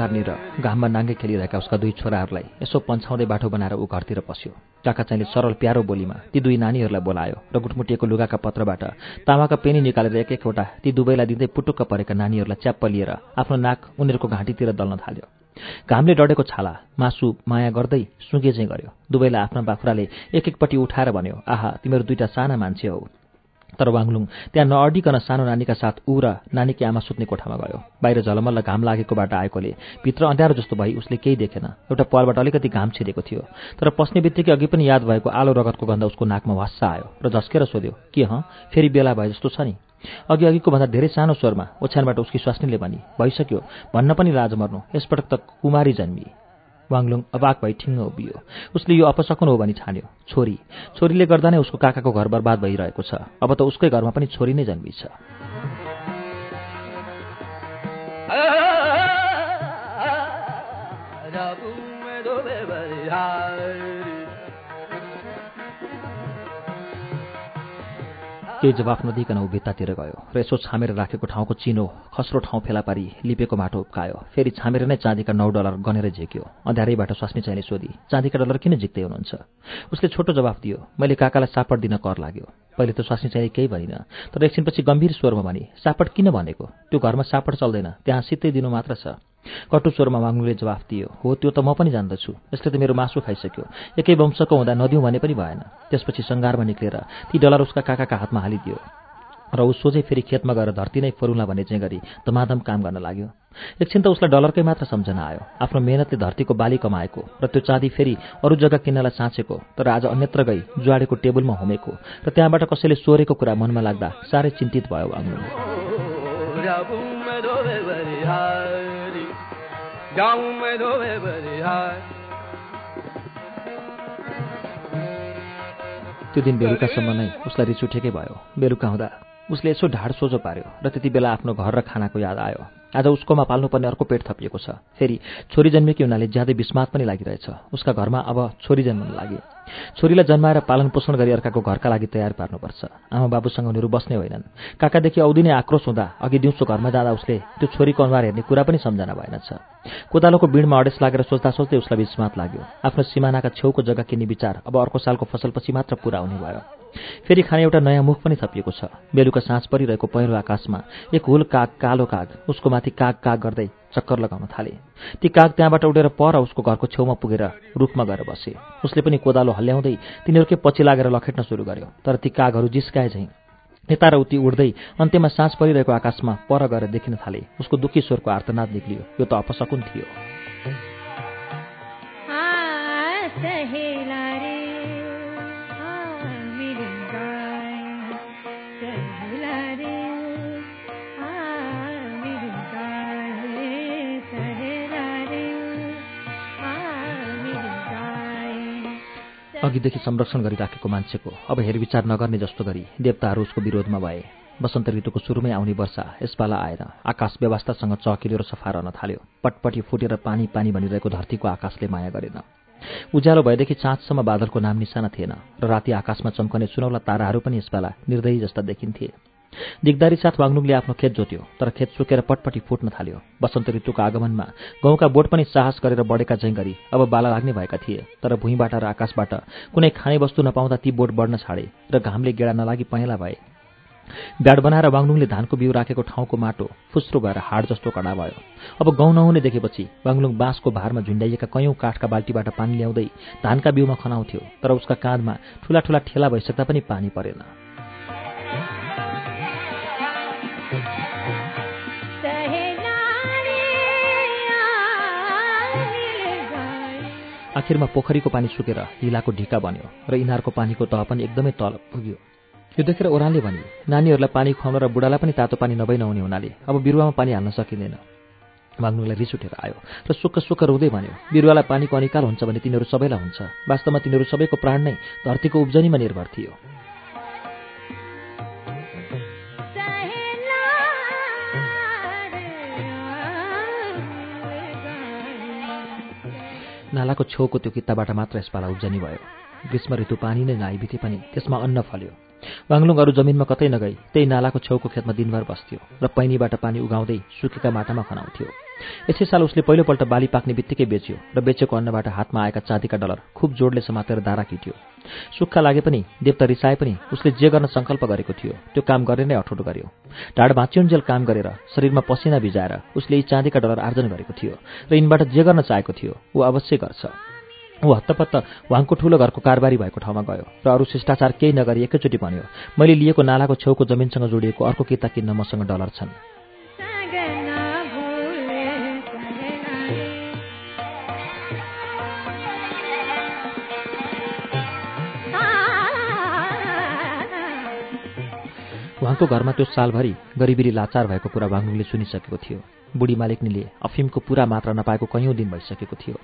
सङ्घार्ने र घाममा नाङ्गे खेलिरहेका उसका दुई छोराहरूलाई यसो पन्छाउँदै बाटो बनाएर ऊ घरतिर पस्यो। काका चाहिँले सरल प्यारो बोलीमा ती दुई नानीहरूलाई बोलायो र गुटमुटिएको लुगाका पत्रबाट तामाका पेनी निकालेर एक एकवटा ती दुवैलाई दिँदै पुटुक्क परेका नानीहरूलाई च्याप्प लिएर आफ्नो नाक उनीहरूको घाँटीतिर दल्न थाल्यो। घामले डढेको छाला मासु माया गर्दै सुँगे चाहिँ गर्यो। दुवैलाई आफ्ना बाखुराले एक एकपट्टि उठाएर भन्यो आहा तिमीहरू दुईटा साना मान्छे हौ। तर वाङलुङ। त्यहाँ नअडिकन सानो नानीका साथ ऊ र नानीकी आमा सुत्ने कोठामा गयो। बाहिर झलमल्ल घाम लागेकोबाट आएकोले भित्र अँध्यारो जस्तो भई उसले केही देखेन। एउटा पालबाट अलिकति घाम छिरेको थियो। तर पस्ने बित्तिकै अघि पनि याद भएको आलो रगतको गन्ध उसको नाकमा वास्सा आयो र झस्केर सोध्यो के हँ? फेरि बेला भए जस्तो छ नि? अघि अघिको भन्दा धेरै सानो स्वरमा ओछ्यानबाट उसकी स्वास्नीले भनी भइसक्यो। भन्न पनि लाज मर्नु। यसपटक त कुमारी जन्मी वाङलुङ अबाक भई ठिङ्ग उभियो उसले यो अपसकुन हो भनी ठान्यो। छोरी। छोरीले गर्दा नै उसको काकाको घर बर्बाद भइरहेको छ। अब त उसकै घरमा पनि छोरी नै जन्मिछ। केही जवाफ नदिकन ऊ भित्तातिर गयो र यसो छामेर राखेको ठाउँको चिनो खस्रो ठाउँ फेला पारी लिपेको माटो उप्कायो फेरि छामेर नै चाँदीका नौ डलर गनेर झिक्यो। अँध्यारैबाट स्वास्नी चाहिने सोधी चाँदीका डलर किन झिक्दै हुनुहुन्छ? उसले छोटो जवाफ दियो मैले काकालाई सापट दिन कर लाग्यो। पहिले त स्वास्नी चाहिने केही भनिन तर एकछिनपछि गम्भीर स्वरमा भने सापट किन भनेको? त्यो घरमा सापट चल्दैन त्यहाँ सित्तै दिनु मात्र छ। कटु स्वरमा माग्नुले जवाफ दियो। हो त्यो त म पनि जान्दछु। यसले त मेरो मासु खाइसक्यो। एकै वंशको हुँदा नदिउँ भने पनि भएन। त्यसपछि सङ्घारमा निक्लेर ती डलर उसका काकाका हातमा हालिदियो। र ऊ सोझै फेरि खेतमा गएर धरती नै फरुला भन्ने चाहिँ गरी धमाधम काम गर्न लाग्यो। एकछिन त उसलाई डलरकै मात्र सम्झना आयो। आफ्नो मेहनतले धरतीको बाली कमाएको र त्यो चाँदी फेरि अरू जग्गा किन्नलाई साँचेको तर आज अन्यत्र गई जुवाडेको टेबलमा होमेको। र त्यहाँबाट कसैले सोरेको कुरा मनमा लाग्दा साह्रै चिन्तित भयो वाङ्नु त्यो दिन बेलुकासम्म नै उसलाई रिस उठेकै भयो। बेलुका हुँदा उसले यसो ढाड सोझो पार्यो र त्यति बेला आफ्नो घर र खानाको याद आयो। आज उसकोमा पाल्नुपर्ने अर्को पेट थपिएको छ। फेरि छोरी जन्मेकी हुनाले ज्यादै विस्मात पनि लागिरहेछ। उसका घरमा अब छोरी जन्मन लागि। छोरीलाई जन्माएर पालन पोषण गरी अर्काको घरका लागि तयार पार्नुपर्छ। आमा बाबुसँग उनीहरू बस्ने होइनन्। काकादेखि औधी नै आक्रोश हुँदा अघि दिउँसो घरमा जाँदा उसले त्यो छोरीको अनुहार हेर्ने कुरा पनि सम्झना भएनछ। कोदालोको बिडमा अडेस लागेर सोच्दा सोच्दै उसलाई विस्मात लाग्यो। आफ्नो सिमानाका छेउको जग्गा किन्ने विचार अब अर्को सालको फसलपछि मात्र पुरा हुने भयो। फेरि खाने एउटा नयाँ मुख पनि थपिएको छ। बेलुका साँझ परिरहेको पहिरो आकाशमा एक हुल काग कालो काग उसको माथि काग काग गर्दै चक्कर लगाउन थाले। ती काग त्यहाँबाट उडेर पर उसको घरको छेउमा पुगेर रुखमा गएर बसे। उसले पनि कोदालो हल्ल्याउँदै तिनीहरूकै पछि लागेर लखेट्न सुरु गर्यो तर ती कागहरू जिस्काए झैँ। यता र उति उड्दै अन्त्यमा साँझ परिरहेको आकाशमा पर गएर देखिन थाले। उसको दुःखी स्वरको आर्तनाद निक्लियो। यो त अपसकुन थियो। अघिदेखि संरक्षण गरिराखेको मान्छेको। अब हेरविचार नगर्ने जस्तो गरी देवताहरू उसको विरोधमा भए। वसन्त ऋतुको सुरुमै आउने वर्षा यसपाला आएर आकाश व्यवस्थासँग चकिलो र सफा रहन थाल्यो। पटपटी फुटेर पानी पानी भनिरहेको धरतीको आकाशले माया गरेन। उज्यालो भएदेखि चाँचसम्म बादलको नाम निशाना थिएन र राति आकाशमा चम्कने सुनौला ताराहरू पनि यसपाला निर्दयी जस्ता देखिन्थे। दिगदारी साथ वाङलुङले आफ्नो खेत जोत्यो तर खेत सुकेर पटपटी फुट्न थाल्यो। वसन्त ऋतुको आगमनमा गाउँका बोट पनि साहस गरेर बढेका झैँ गरी अब बाला लाग्ने भएका थिए तर भुइँबाट र आकाशबाट कुनै खाने वस्तु नपाउँदा ती बोट बढ्न छाडे र घामले गेडा नलागी पहेँला भए। ब्याड बनाएर वाङलुङले धानको बिउ राखेको ठाउँको माटो फुस्रो भएर हाड जस्तो कडा भयो। अब गाउँ नहुने देखेपछि वाङलुङ बाँसको भारमा झुन्डाइएका कैयौँ काठका बाल्टीबाट पानी ल्याउँदै धानका बिउमा खनाउँथ्यो तर उसका काँधमा ठुला ठुला ठेला भइसक्दा पनि पानी परेन। आखिरमा पोखरीको पानी सुकेर हिलाको ढिका बन्यो र इनारको पानीको तह पनि एकदमै तल पुग्यो। यो देखेर ओह्राले भने नानीहरूलाई पानी खुवाउन र बुढालाई पनि तातो पानी नभई नहुने हुनाले अब बिरुवामा पानी हाल्न सकिँदैन माग्नुलाई रिस उठेर आयो र सुक्ख सुक्ख रुँदै भन्यो बिरुवालाई पानीको अनिकाल हुन्छ भने तिनीहरू सबैलाई हुन्छ। वास्तवमा तिनीहरू सबैको प्राण नै धरतीको उब्जनीमा निर्भर थियो। नालाको छेउको त्यो कित्ताबाट मात्र यसपाला उब्जनी भयो। ग्रीष्म ऋतु पानी नै बिते पनि त्यसमा अन्न फल्यो। वाङलुङ अरू जमिनमा कतै नगई त्यही नालाको छेउको खेतमा दिनभर बस्थ्यो र पैनीबाट पानी उगाउँदै सुकेका माटामा खनाउँथ्यो। यसै साल उसले पहिलोपल्ट बाली पाक्ने बित्तिकै बेच्यो र बेचेको अन्नबाट हातमा आएका चाँदीका डलर खुब जोडले समातेर दारा किट्यो। सुक्खा लागे पनि देवता रिसाए पनि उसले जे गर्न सङ्कल्प गरेको थियो त्यो काम गर्ने नै अठोट गर्यो। ढाड भाँचिउन्जेल काम गरेर शरीरमा पसिना भिजाएर उसले यी चाँदीका डलर आर्जन गरेको थियो र यिनबाट जे गर्न चाहेको थियो ऊ अवश्य गर्छ। ऊ हत्तपत्त वाङको ठुलो घरको कारबारी भएको ठाउँमा गयो र अरू शिष्टाचार केही नगरी एकैचोटि भन्यो मैले लिएको नालाको छेउको जमिनसँग जोडिएको अर्को किता किन्न मसँग डलर छन्। उहाँको घरमा त्यो सालभरि गरिबीले लाचार भएको कुरा वाङ्लुङले सुनिसकेको थियो। बुढी मालिकनीले अफिमको पुरा मात्रा नपाएको कैयौँ दिन भइसकेको थियो।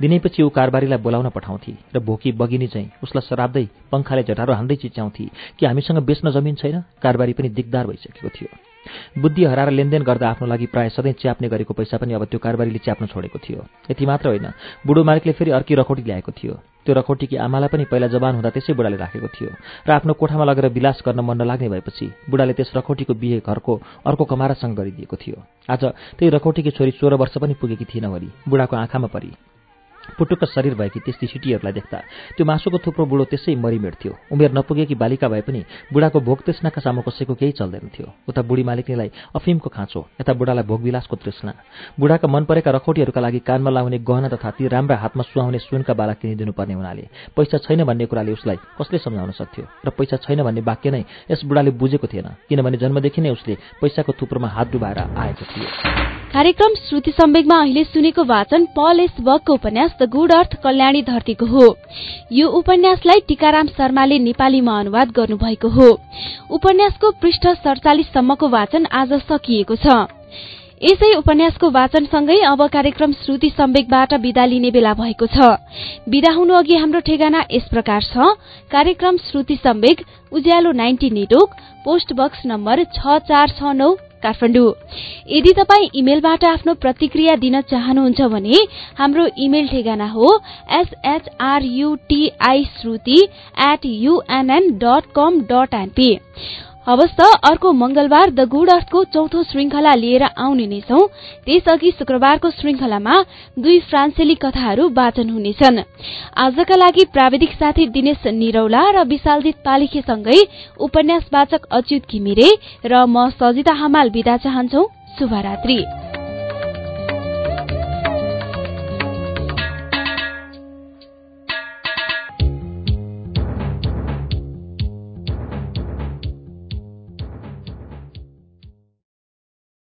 दिनैपछि ऊ कारबारीलाई बोलाउन पठाउँथे र भोकी बगिनी चाहिँ उसलाई शराब्दै पङ्खाले झटारो हान्दै चिच्याउँथे कि हामीसँग बेच्न जमिन छैन? कारबारी पनि दिगदार भइसकेको थियो। बुद्धि हराएर लेनदेन गर्दा आफ्नो लागि प्रायः सधैँ च्याप्ने गरेको पैसा पनि अब त्यो कारबारीले च्याप्न छोडेको थियो। यति मात्र होइन बुढो मालिकले फेरि अर्की रखौटी ल्याएको थियो। त्यो रखौटीकी आमालाई पनि पहिला जवान हुँदा त्यसै बुढाले राखेको थियो। र आफ्नो कोठामा लगेर विलास गर्न मन नलाग्ने भएपछि बुढाले त्यस रखौटीको बिहे घरको अर्को कमारासँग गरिदिएको थियो। आज त्यही रखौटीकी छोरी सोह्र वर्ष पनि पुगेकी थिएन वरी बुढाको आँखामा परी। पुटुक्क शरीर भएकी त्यस्ती सिटीहरूलाई देख्दा त्यो मासुको थुप्रो बुढो त्यसै मरिमेट उमेर नपुगेकी बालिका भए पनि बुढाको भोग तृष्णाका सामु कसैको केही चल्दैन थियो। उता बुढी मालिकनीलाई अफिमको खाँचो यता बुढालाई भोगविलासको तृष्णा। बुढाका मन परेका रखौटीहरूका लागि कानमा लाउने गहना तथा ती राम्रा हातमा सुहाउने सुनका बाला किनिदिनुपर्ने हुनाले पैसा छैन भन्ने कुराले उसलाई कसले सम्झाउन सक्थ्यो? र पैसा छैन भन्ने वाक्य नै यस बुढाले बुझेको थिएन किनभने जन्मदेखि नै उसले पैसाको थुप्रोमा हात डुबाएर आएको थियो। कार्यक्रम श्रुति सम्वेकमा अहिले सुनेको वाचन पल एस बकको उपन्यास द गुड अर्थ कल्याणी धरतीको हो। यो उपन्यासलाई टीकाराम शर्माले नेपालीमा अनुवाद गर्नुभएको हो। उपन्यासको पृष्ठ सडचालिससम्मको वाचन आज सकिएको छ। यसै उपन्यासको वाचनसँगै अब कार्यक्रम श्रुति सम्वेकबाट विदा लिने बेला भएको छ। विदा हुनु अघि हाम्रो ठेगाना यस प्रकार छ। कार्यक्रम Shruti Sanvek Ujyaalo ninety network post box number छ चार छ नौ काठमाडौँ। यदि तपाईँ इमेलबाट आफ्नो प्रतिक्रिया दिन चाहनुहुन्छ भने हाम्रो इमेल ठेगाना हो S H R U T I Shruti at UNN dot com dot NP हवस् त अर्को मंगलबार द गुड अर्थको चौथो श्रृंखला लिएर आउने नै छौं। त्यसअघि शुक्रबारको श्रृंखलामा दुई फ्रान्सेली कथाहरू वाचन हुनेछन्। आजका लागि प्राविधिक साथी दिनेश निरौला र विशालजित पालिखेसँगै उपन्यास वाचक अच्युत घिमिरे र म सजिता हमाल विदा चाहन्छौ। शुभरात्री।